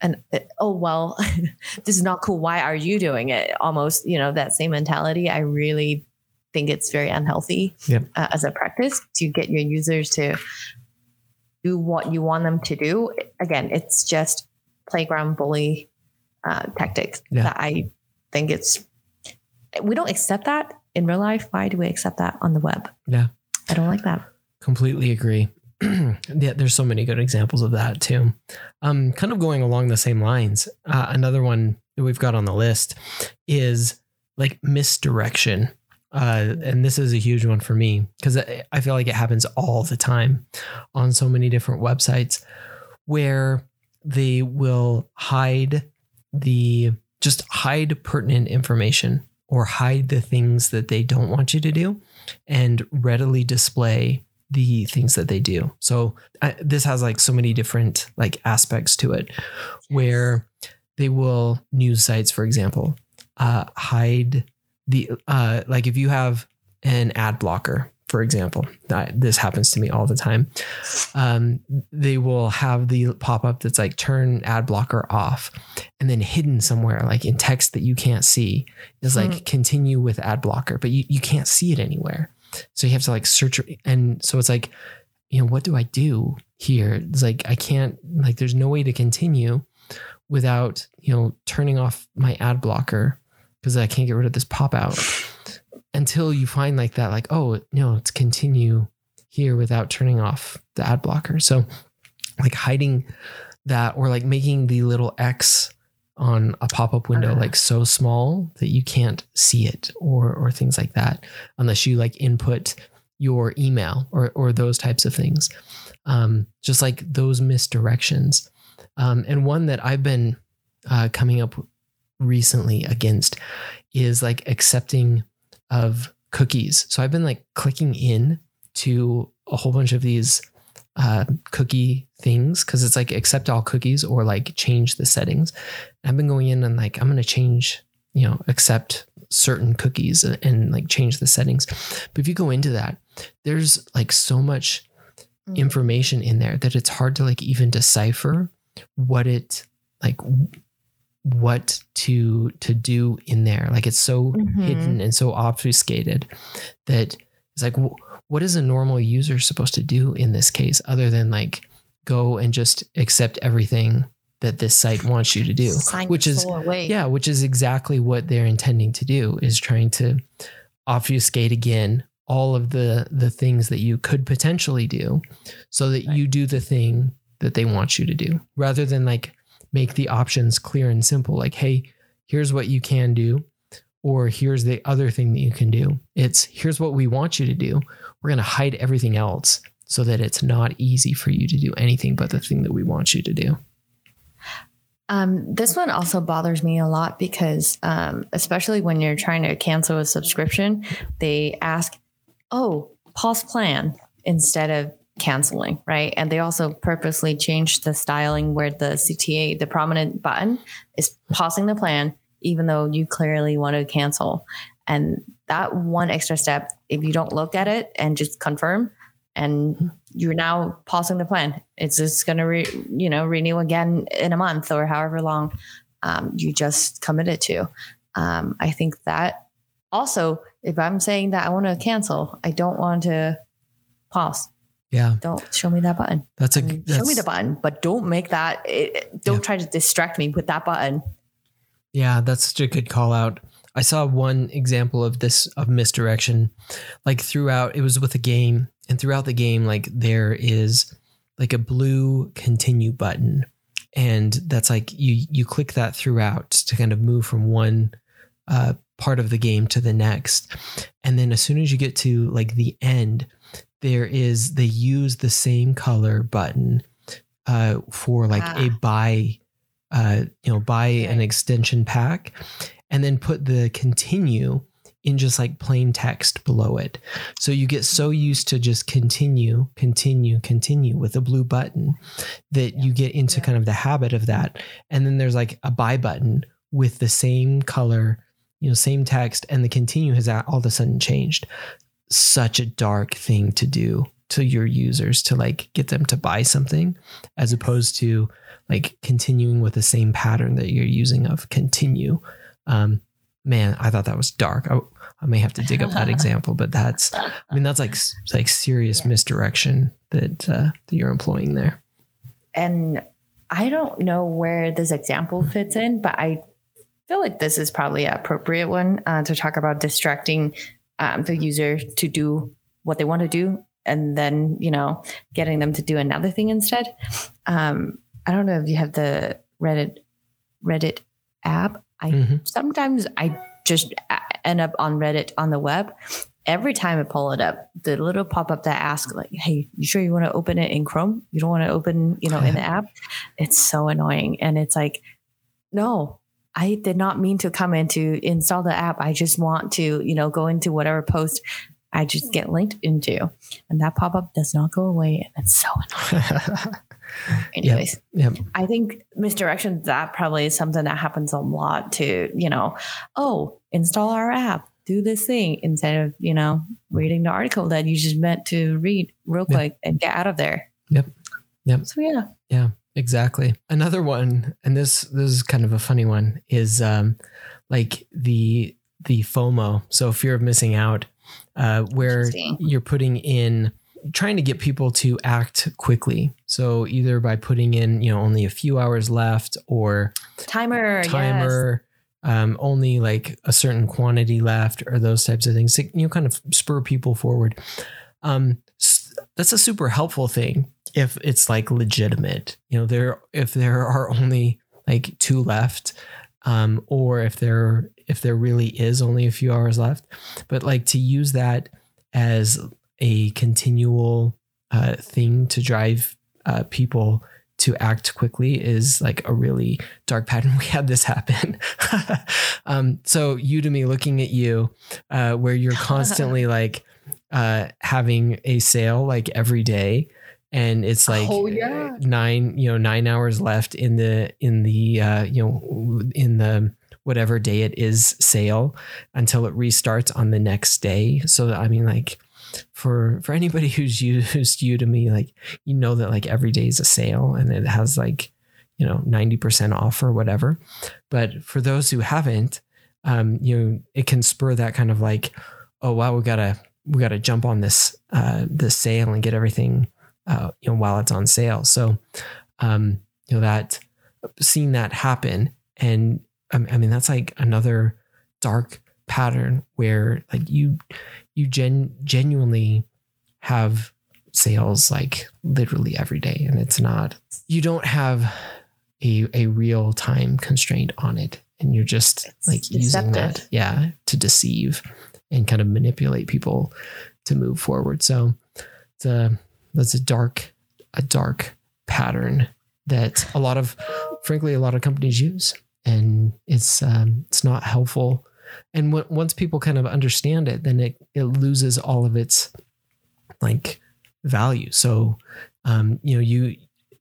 And it, oh well, this is not cool. Why are you doing it? Almost, you know, that same mentality. I really think it's very unhealthy Yep. uh, as a practice to get your users to do what you want them to do. Again, it's just playground bully uh, tactics Yeah. that I think it's. We don't accept that in real life. Why do we accept that on the web? Yeah. I don't like that. Completely agree. yeah, there's so many good examples of that too. Um, kind of going along the same lines. Uh, another one that we've got on the list is like misdirection. Uh, and this is a huge one for me because I I feel like it happens all the time on so many different websites where they will hide the just hide pertinent information or hide the things that they don't want you to do and readily display the things that they do. So I, this has like so many different like aspects to it where they will news sites for example uh, hide the uh, like if you have an ad blocker for example that this happens to me all the time um, they will have the pop-up that's like turn ad blocker off and then hidden somewhere like in text that you can't see is like Mhm. continue with ad blocker but you, you can't see it anywhere so you have to like search and so it's like you know what do i do here? It's like i can't like there's no way to continue without you know turning off my ad blocker because i can't get rid of this pop out until you find like that like oh no it's continue here without turning off the ad blocker. So like hiding that or like making the little x on a pop-up window Uh. like so small that you can't see it or or things like that unless you like input your email or or those types of things. Um just like those misdirections. Um and one that i've been uh coming up recently against is like accepting of cookies. So i've been like clicking in to a whole bunch of these uh, cookie things because it's like accept all cookies or like change the settings. I've been going in and like I'm going to change, you know, accept certain cookies and, and like change the settings. But if you go into that, there's like so much Mm. information in there that it's hard to like even decipher what it like what to to do in there like it's so Mhm. hidden and so obfuscated that it's like what is a normal user supposed to do in this case other than like go and just accept everything that this site wants you to do Sign which is away. yeah which is exactly what they're intending to do is trying to obfuscate again all of the the things that you could potentially do so that Right. you do the thing that they want you to do rather than like make the options clear and simple like hey here's what you can do or here's the other thing that you can do it's here's what we want you to do we're going to hide everything else so that it's not easy for you to do anything but the thing that we want you to do Um, this one also bothers me a lot because, um, especially when you're trying to cancel a subscription, they ask, "Oh, pause plan" instead of canceling, right? And they also purposely changed the styling where the CTA, the prominent button, is pausing the plan, even though you clearly want to cancel. And that one extra step, if you don't look at it and just confirm, and you're now pausing the plan. It's just going to, re, you know, renew again in a month or however long um, you just committed to. Um, I think that also, if I'm saying that I want to cancel, I don't want to pause. Yeah. Don't show me that button. That's a I mean, that's, show me the button, but don't make that. It, don't Yeah. try to distract me with that button. Yeah, that's such a good call out. I saw one example of this of misdirection, like throughout. It was with a game, and throughout the game, like there is like a blue continue button, and that's like you you click that throughout to kind of move from one uh, part of the game to the next, and then as soon as you get to like the end, there is they use the same color button uh, for like a Ah. buy uh, you know, buy an extension pack and then put the continue in just like plain text below it. So you get so used to just continue, continue, continue with a blue button that you get into Yeah. kind of the habit of that. And then there's like a buy button with the same color, you know, same text, and the continue has all of a sudden changed. Such a dark thing to do to your users to like get them to buy something as opposed to like continuing with the same pattern that you're using of continue. Um, man, I thought that was dark. I, I may have to dig up that example, but that's, I mean, that's like like serious Yeah. misdirection that uh, that you're employing there. And I don't know where this example fits in, but I feel like this is probably an appropriate one uh, to talk about distracting um, the user to do what they want to do and then, you know, getting them to do another thing instead. Um, I don't know if you have the Reddit Reddit app. I Mhm. sometimes I just end up on Reddit on the web. Every time I pull it up, the little pop up that asks like, "Hey, you sure you want to open it in Chrome? You don't want to open, you know, in the app?" It's so annoying, and it's like, no, I did not mean to come in to install the app. I just want to, you know, go into whatever post I just get linked into, and that pop up does not go away, and it's so annoying. Anyways, Yep. I think misdirection that probably is something that happens a lot to, you know, oh, install our app, do this thing instead of, you know, reading the article that you just meant to read real Yeah. quick and get out of there. Yep. Yep. So yeah. Yeah, exactly. Another one, and this this is kind of a funny one, is um like the the FOMO, so fear of missing out, uh, where you're putting in trying to get people to act quickly. So either by putting in, you know, only a few hours left or Timer. Yes. timer, um, only like a certain quantity left, or those types of things. To, you know, kind of spur people forward. Um, that's a super helpful thing if it's like legitimate. You know, there if there are only like two left, um, or if there if there really is only a few hours left, but like to use that as a continual uh, thing to drive uh, people to act quickly is like a really dark pattern. We had this happen. um, so Udemy looking at you, uh, where you're constantly like uh, having a sale like every day, and it's like Oh, yeah. nine, you know, nine hours left in the in the uh, you know in the whatever day it is sale until it restarts on the next day. So I mean, like for for anybody who's used Udemy, like you know that like every day is a sale and it has like you know 90% off or whatever. But for those who haven't um you know it can spur that kind of like oh wow we gotta we gotta jump on this uh this sale and get everything uh you know while it's on sale. So um you know that seeing that happen and um, i mean that's like another dark pattern where like you you gen genuinely have sales like literally every day and it's not you don't have a a real time constraint on it and you're just It's like using that yeah to deceive and kind of manipulate people to move forward. So it's a that's a dark a dark pattern that a lot of frankly a lot of companies use and it's um, it's not helpful and w- once people kind of understand it then it it loses all of its like value. So um, you know you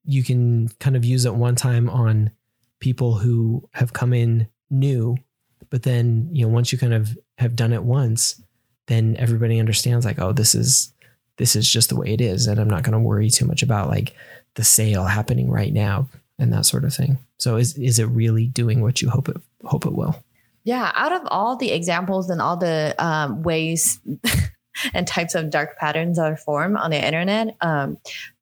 you can kind of use it one time on people who have come in new but then you know once you kind of have done it once then everybody understands like oh this is this is just the way it is and i'm not going to worry too much about like the sale happening right now and that sort of thing. So is is it really doing what you hope it hope it will Yeah, out of all the examples and all the um, ways and types of dark patterns that are formed on the internet, um,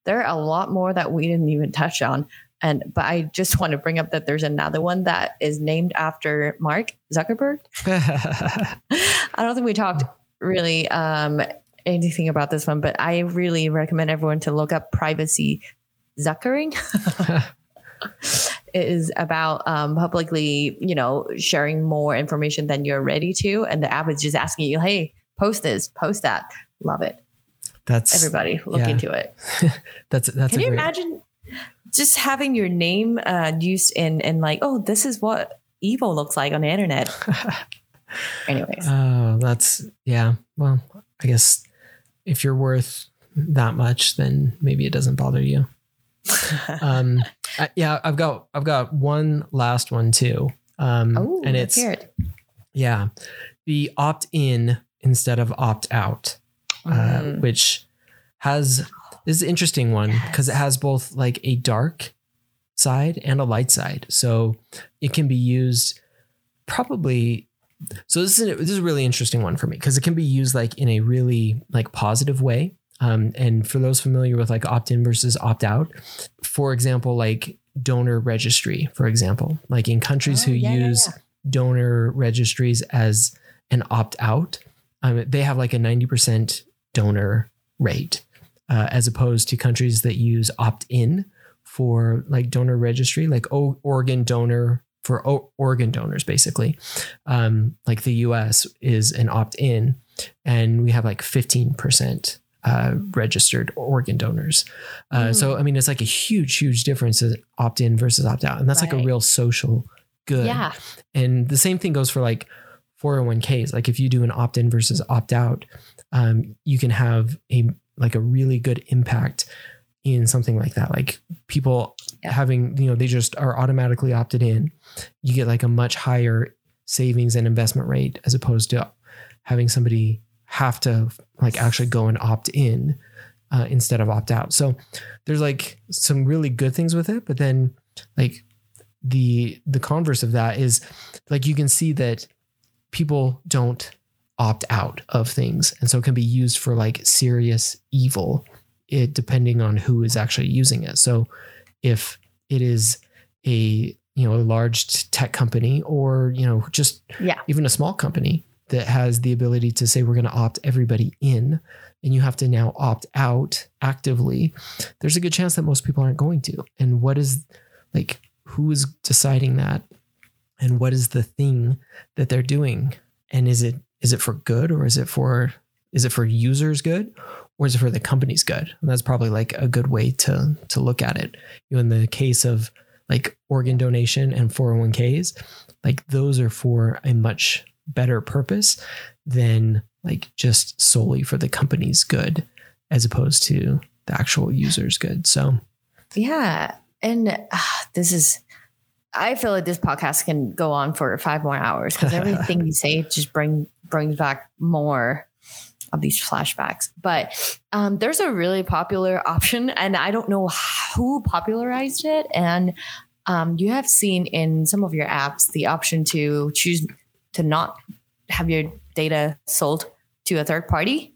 there are a lot more that we didn't even touch on. And but I just want to bring up that there's another one that is named after Mark Zuckerberg. I don't think we talked really um, anything about this one, but I really recommend everyone to look up privacy zuckering. Is about um, publicly, you know, sharing more information than you're ready to, and the app is just asking you, "Hey, post this, post that." Love it. that's Everybody, look yeah. into it. that's that's Can a you great, imagine just having your name uh, used in in like, oh, this is what evil looks like on the internet. Anyways, oh that's yeah well i guess if you're worth that much then maybe it doesn't bother you um I- yeah i've got i've got one last one too um oh, and it's it. yeah the opt in instead of opt out uh, Mm. which has this is an interesting one because it has both like a dark side and a light side so it can be used probably so this is a, this is a really interesting one for me because it can be used like in a really like positive way um, and for those familiar with like opt-in versus opt-out for example like donor registry for example like in countries Oh, who yeah, yeah, use yeah. donor registries as an opt-out um, they have like a 90% donor rate uh, as opposed to countries that use opt-in for like donor registry like o- organ donor for o- organ donors basically um, like the us is an opt-in and we have like 15% uh, registered organ donors uh, so i mean it's like a huge huge difference in opt-in versus opt-out and that's like a real social good Yeah. and the same thing goes for like 401ks. Like if you do an opt in versus opt out, um, you can have a like a really good impact in something like that. Like people Yeah. having, you know, they just are automatically opted in. You get like a much higher savings and investment rate as opposed to having somebody have to like actually go and opt in uh, instead of opt out. So there's like some really good things with it, but then like the the converse of that is like you can see that people don't opt out of things and so it can be used for like serious evil it depending on who is actually using it so if it is a you know a large tech company or you know just Yeah. even a small company that has the ability to say we're going to opt everybody in and you have to now opt out actively there's a good chance that most people aren't going to. And what is like who is deciding that? And what is the thing that they're doing? And is it is it for good or is it for is it for users good or is it for the company's good? And that's probably like a good way to to look at it. You know in the case of like organ donation and 401ks like those are for a much better purpose than like just solely for the company's good as opposed to the actual user's good so Yeah. And uh, this is, I feel like this podcast can go on for five more hours because everything you say just bring brings back more of these flashbacks. But um, there's a really popular option, and I don't know who popularized it. And um, you have seen in some of your apps the option to choose to not have your data sold to a third party.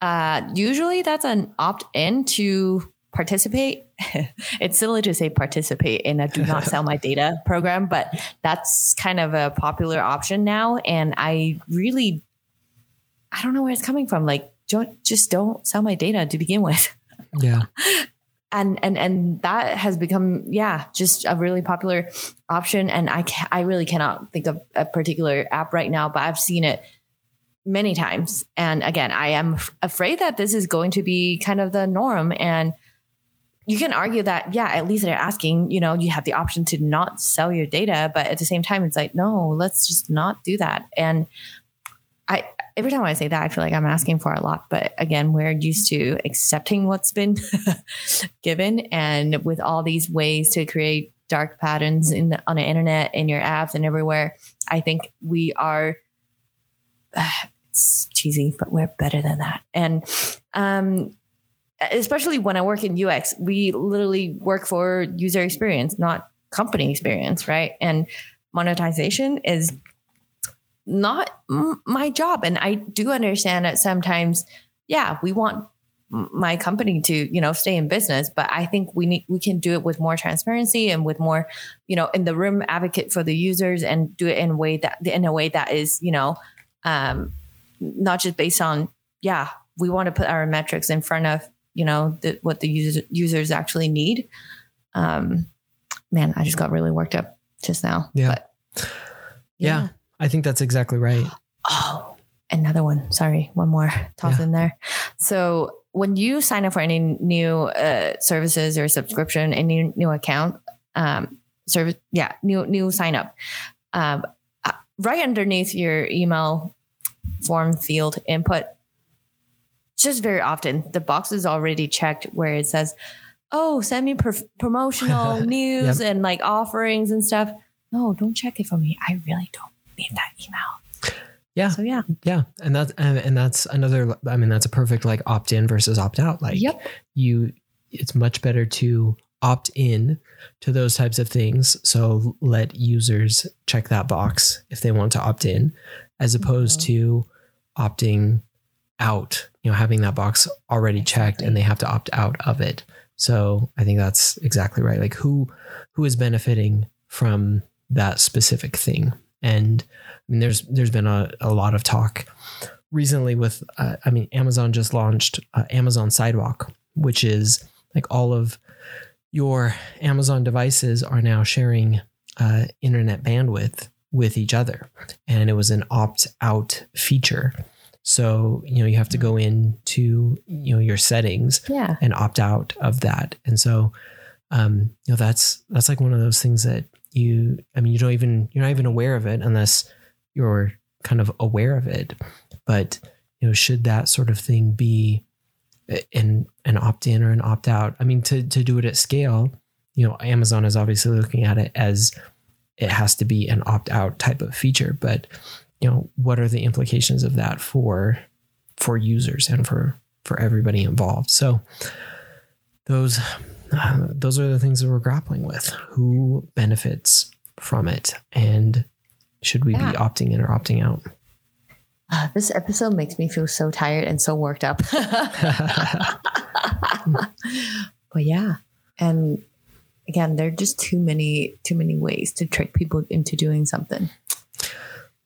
Uh, usually, that's an opt in to participate. it's silly to say participate in a do not sell my data program, but that's kind of a popular option now. And I really, I don't know where it's coming from. Like, don't just don't sell my data to begin with. yeah And and and that has become yeah just a really popular option. And I I really cannot think of a particular app right now, but I've seen it many times. And again, I am f- afraid that this is going to be kind of the norm. And you can argue that, yeah, at least they're asking, you know, you have the option to not sell your data. But at the same time, it's like, no, let's just not do that. And I, every time I say that, I feel like I'm asking for a lot. But again, we're used to accepting what's been given. And with all these ways to create dark patterns in the, on the internet, in your apps, and everywhere, I think we are it's cheesy, but we're better than that. And um, especially when I work in UX, we literally work for user experience, not company experience, right? And monetization is not m- my job. And I do understand that sometimes, yeah, we want my company to you know stay in business but i think we need we can do it with more transparency and with more you know in the room advocate for the users and do it in a way that in a way that is you know um not just based on yeah we want to put our metrics in front of you know the, what the user, users actually need um man i just got really worked up just now Yeah. but, Yeah. I think that's exactly right. Oh, another one. Sorry, one more toss Yeah. in there. So when you sign up for any new uh, services or subscription, any new account, um, service, yeah, new new sign up, um, uh, right underneath your email form field input, just very often the box is already checked where it says, "Oh, send me pro- promotional news and like offerings and stuff." No, don't check it for me. I really don't that email. Yeah. So yeah. Yeah. And that's, and, that's another, I mean, that's a perfect like opt in versus opt out. Like Yep. you, it's much better to opt in to those types of things. So let users check that box if they want to opt in, as opposed Mhm. to opting out, you know, having that box already checked and they have to opt out of it. So I think that's exactly right. Like who, who is benefiting from that specific thing? And I mean, there's, there's been a, a lot of talk recently with, uh, I mean, Amazon just launched uh, Amazon Sidewalk, which is like all of your Amazon devices are now sharing uh, internet bandwidth with each other. And it was an opt out feature. So, you know, you have to go into, you know, your settings Yeah. and opt out of that. And so, um, you know, that's, that's like one of those things that you, I mean, you don't even, you're not even aware of it unless you're kind of aware of it. But, you know, should that sort of thing be an, an opt in or an opt out? I mean, to, to do it at scale, you know, Amazon is obviously looking at it as it has to be an opt out type of feature, but, you know, what are the implications of that for, for users and for, for everybody involved? So, those uh, those are the things that we're grappling with. Who benefits from it, and should we Yeah. be opting in or opting out? Uh, this episode makes me feel so tired and so worked up. but yeah, and again, there are just too many too many ways to trick people into doing something.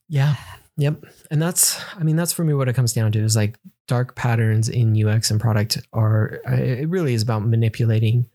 Yeah. Yep. And that's, I mean, that's for me what it comes down to is like dark patterns in UX and product are, it really is about manipulating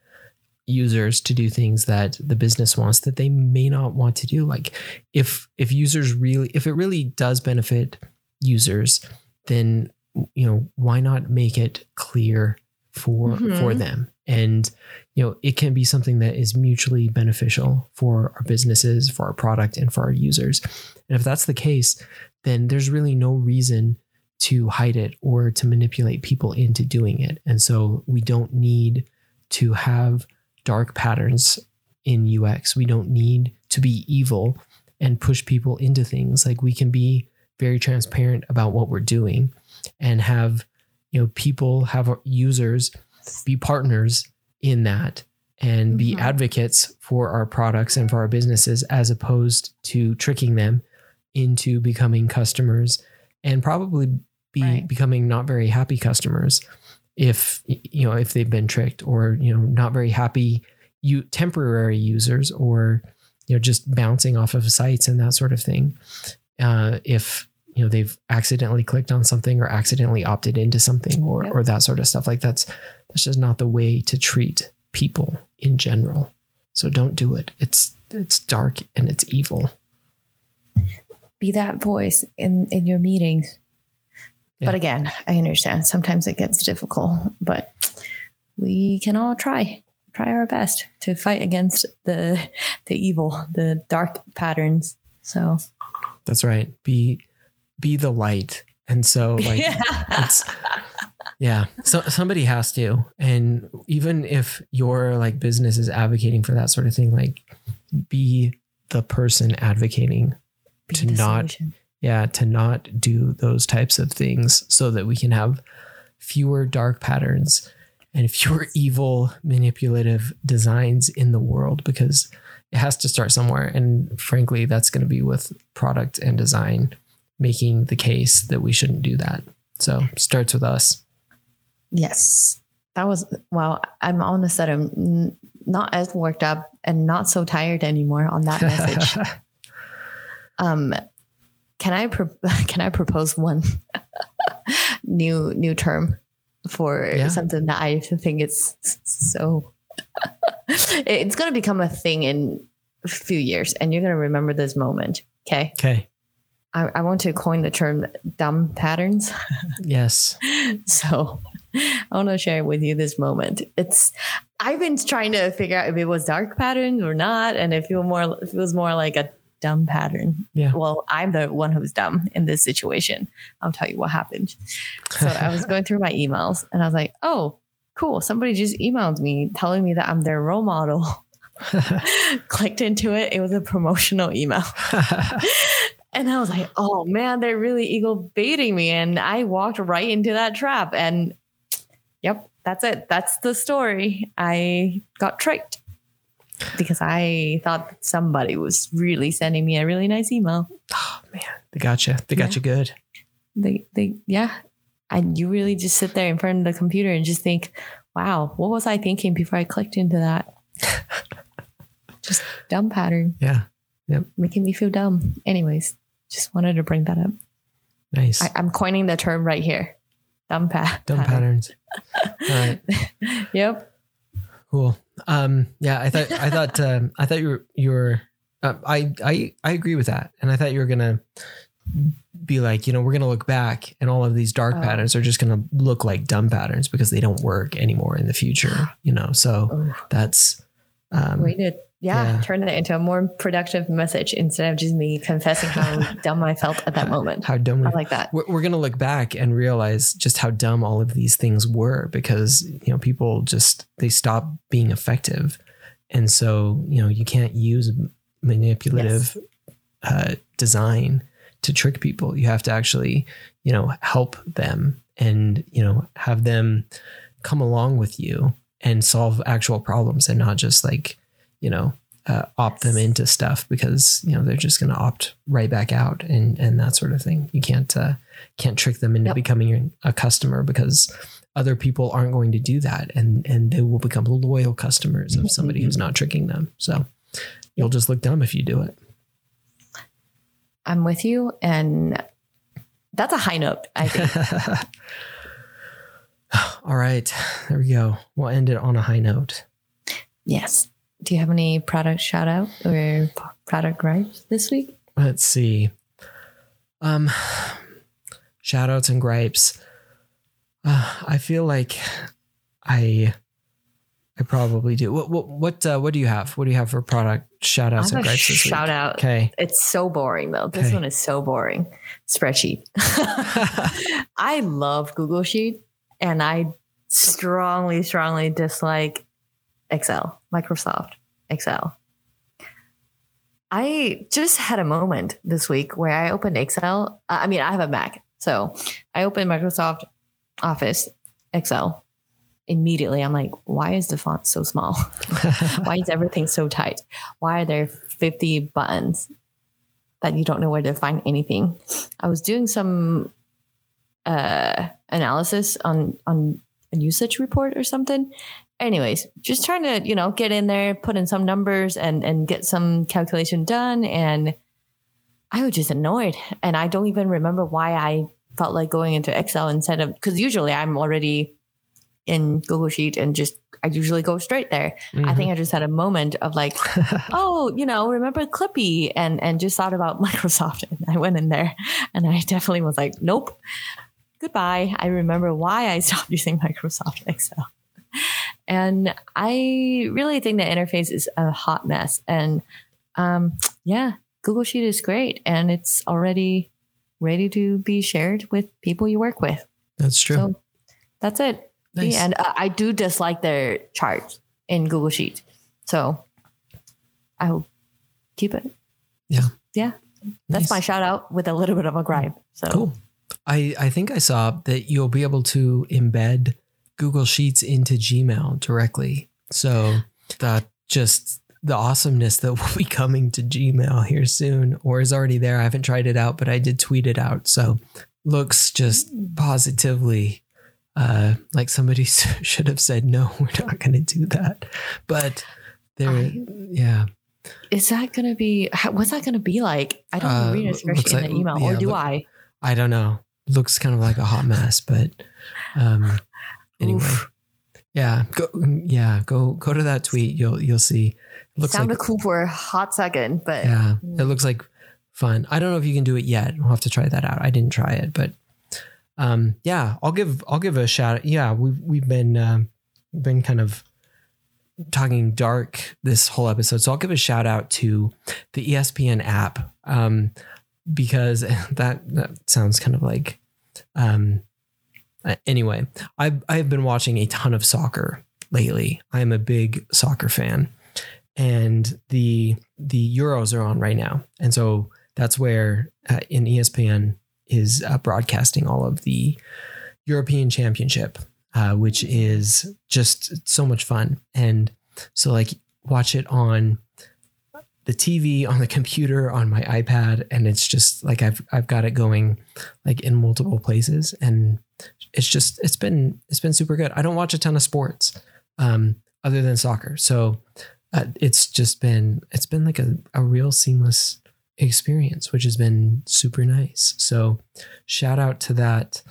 users to do things that the business wants that they may not want to do. Like if, if users really, if it really does benefit users, then, you know, why not make it clear for, Mhm. for them? And, you know, it can be something that is mutually beneficial for our businesses, for our product, and for our users. And if that's the case, then there's really no reason to hide it or to manipulate people into doing it. And so we don't need to have dark patterns in UX. We don't need to be evil and push people into things. Like we can be very transparent about what we're doing and have, you know, people have users be partners in that and be Mhm. advocates for our products and for our businesses as opposed to tricking them into becoming customers and probably be Right. becoming not very happy customers if you know if they've been tricked or you know not very happy you temporary users or you know just bouncing off of sites and that sort of thing uh, if you know they've accidentally clicked on something or accidentally opted into something or Yep. or that sort of stuff like that's that's just not the way to treat people in general so don't do it it's it's dark and it's evil Be that voice in in your meetings. Yeah. But again, I understand sometimes it gets difficult, but we can all try try our best to fight against the the evil, the dark patterns. So that's right be be the light and so like it's yeah so somebody has to and even if your like business is advocating for that sort of thing like be the person advocating Be to not- solution. Yeah, to not do those types of things so that we can have fewer dark patterns and fewer evil manipulative designs in the world because it has to start somewhere. And frankly, that's going to be with product and design making the case that we shouldn't do that. So starts with us. Yes. That was, well, I'm all of a sudden not as worked up and not so tired anymore on that message. um, can I, pro- can I propose one new, new term for yeah. something that I think it's so, it's going to become a thing in a few years and you're going to remember this moment. Okay. Okay. I, I want to coin the term dumb patterns. yes. so I want to share with you this moment. It's I've been trying to figure out if it was dark pattern or not, and if it was more if it was more like a dumb pattern. Yeah. Well, I'm the one who's dumb in this situation. I'll tell you what happened. So I was going through my emails and I was like, oh, cool. Somebody just emailed me telling me that I'm their role model. Clicked into it. It was a promotional email. And I was like, oh man, they're really eagle baiting me. And I walked right into that trap. And yep, that's it. That's the story. I got tricked because I thought somebody was really sending me a really nice email. Oh man, they got you. They got yeah. you good. They, they, yeah. And you really just sit there in front of the computer and just think, wow, what was I thinking before I clicked into that? just dumb pattern. Yeah. Yep. Making me feel dumb. Anyways, just wanted to bring that up. Nice. I, am coining the term right here. Dumb, pa- Dumb patterns. All right. yep. Cool. Um, yeah, I thought I thought um, I thought you were you were uh, I I I agree with that, and I thought you were gonna be like, you know, we're gonna look back, and all of these dark oh. patterns are just gonna look like dumb patterns because they don't work anymore in the future. You know, so oh. that's um, waited yeah, yeah, turn that into a more productive message instead of just me confessing how dumb I felt at that moment. How dumb I like that. We're, we're going to look back and realize just how dumb all of these things were because you know people just they stop being effective, and so you know you can't use manipulative yes. uh, design to trick people. You have to actually you know help them and you know have them come along with you and solve actual problems and not just like you know, uh, opt them into stuff because you know they're just going to opt right back out and and that sort of thing. You can't uh, can't trick them into yep. becoming a customer because other people aren't going to do that, and and they will become loyal customers of somebody who's not tricking them. So you'll just look dumb if you do it. I'm with you, and that's a high note. I think. All right, there we go. We'll end it on a high note. Yes do you have any product shout out or product gripes this week? Let's see. Um, shout outs and gripes. Uh, I feel like I I probably do. What what what uh, what do you have? What do you have for product shout outs and gripes shout week? Shout out. Okay. It's so boring though. This okay. one is so boring. Spreadsheet. I love Google Sheet and I strongly, strongly dislike Excel, Microsoft Excel. I just had a moment this week where I opened Excel. I mean, I have a Mac. So I opened Microsoft Office Excel. Immediately, I'm like, why is the font so small? why is everything so tight? Why are there 50 buttons that you don't know where to find anything? I was doing some uh, analysis on on a usage report or something, anyways, just trying to, you know, get in there, put in some numbers and and get some calculation done. And I was just annoyed. And I don't even remember why I felt like going into Excel instead of because usually I'm already in Google Sheet and just I usually go straight there. Mm-hmm. I think mm-hmm. I just had a moment of like, oh, you know, remember Clippy and and just thought about Microsoft. And I went in there and I definitely was like, nope. Goodbye. I remember why I stopped using Microsoft Excel. And I really think the interface is a hot mess. And um, yeah, Google Sheet is great and it's already ready to be shared with people you work with. That's true. So that's it. Nice. And uh, I do dislike their charts in Google Sheet. So I will keep it. Yeah. Yeah. that's Nice. my shout out with a little bit of a gripe. So Cool. I, I think I saw that you'll be able to embed Google Sheets into Gmail directly. So that just the awesomeness that will be coming to Gmail here soon or is already there. I haven't tried it out, but I did tweet it out. So looks just positively uh, like somebody should have said, no, we're not going to do that. But there, I- yeah. is that going to be, how- what's that going to be like? I don't Uh, read it looks especially in like- the email, or do look- I? I don't know. Looks kind of like a hot mess, but um anyway. Oof. Yeah, go yeah, go go to that tweet. You'll you'll see. It looks Sounded like cool for a hot second, but yeah, Mm. it looks like fun. I don't know if you can do it yet. We'll have to try that out. I didn't try it, but um yeah, I'll give I'll give a shout. Yeah, we've we've been um been kind of talking dark this whole episode. So I'll give a shout out to the ESPN app. Um because that that sounds kind of like um uh, anyway i've i've been watching a ton of soccer lately. I'm a big soccer fan. And the the euros are on right now. And so that's where uh, in espn is uh, broadcasting all of the european championship uh, which is just so much fun. And so like watch it on the TV on the computer on my iPad and it's just like I've I've got it going like in multiple places and it's just it's been it's been super good. I don't watch a ton of sports um other than soccer. So uh, it's just been it's been like a, a real seamless experience which has been super nice. So shout out to that.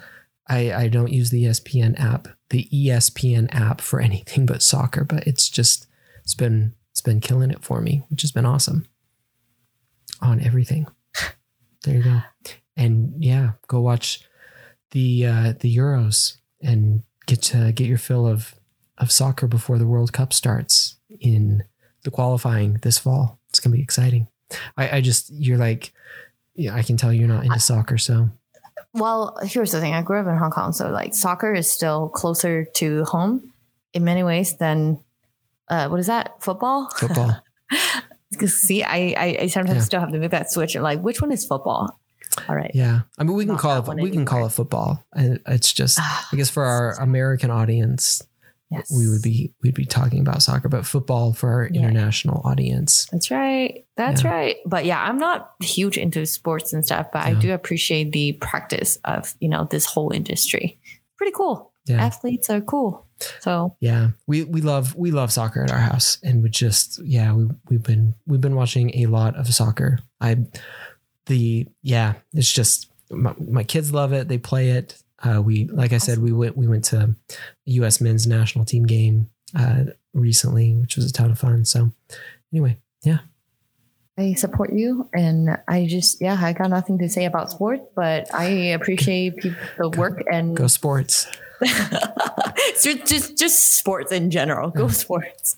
I I don't use the ESPN app, the ESPN app for anything but soccer, but it's just it's been it's been killing it for me, which has been awesome on everything. There you go. And yeah, go watch the uh, the Euros and get to get your fill of of soccer before the World Cup starts in the qualifying this fall. It's gonna be exciting. I, I just you're like yeah, I can tell you're not into soccer, so Well, here's the thing. I grew up in Hong Kong, so like soccer is still closer to home in many ways than uh, what is that? Football? football. See, I, I, I sometimes Yeah. still have to make that switch. And like, which one is football? All right. Yeah, I mean we can Not call it we can call it football, and it's just Ah, I guess for our American audience, yes. we would be we'd be talking about soccer, but football for our Yeah. international audience. That's right. That's Yeah. right. But yeah, I'm not huge into sports and stuff, but I do appreciate the practice of, you know, this whole industry. Pretty cool. Yeah. Athletes are cool. So Yeah, we we love we love soccer at our house, and we just yeah we we've been we've been watching a lot of soccer. I the yeah it's just my, my kids love it. They play it. Uh, we like I said we went we went to U.S. men's national team game uh, recently, which was a ton of fun. So anyway, yeah, I support you. And I just, yeah, I got nothing to say about sports, but I appreciate people, the work and go sports. just, just just sports in general. Go Yeah. sports.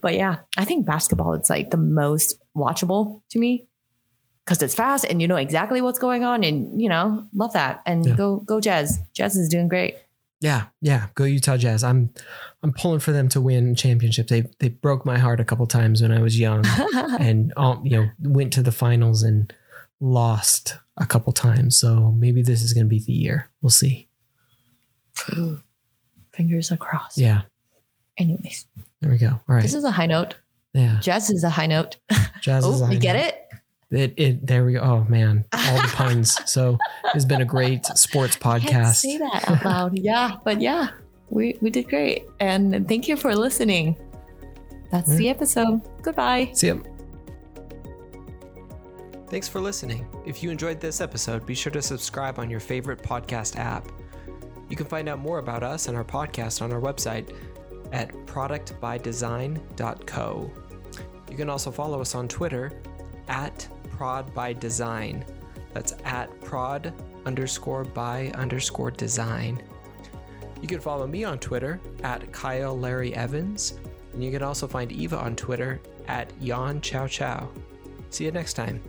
But yeah, I think basketball is like the most watchable to me because it's fast and you know exactly what's going on, and you know love that. And Yeah. go go Jazz. Jazz is doing great. Yeah, yeah, go Utah Jazz. I'm I'm pulling for them to win championships. They they broke my heart a couple times when I was young. and um, you know went to the finals and lost a couple times. So maybe this is going to be the year. We'll see. Fingers across. Yeah, Anyways, there we go. All right. this is a high note. Yeah, Jazz is a high note. jazz is. oh, a you high get it? It it there we go. Oh man, all the puns. so it's been a great sports Can't podcast. say that out loud. yeah, but yeah, we we did great, and thank you for listening. That's the mm. episode. Goodbye. See ya. Thanks for listening. If you enjoyed this episode, be sure to subscribe on your favorite podcast app. You can find out more about us and our podcast on our website at productbydesign.co. You can also follow us on Twitter at prodbydesign. That's at prod underscore by underscore design. You can follow me on Twitter at Kyle Larry Evans, and you can also find Eva on Twitter at Yon Chow Chow. See you next time.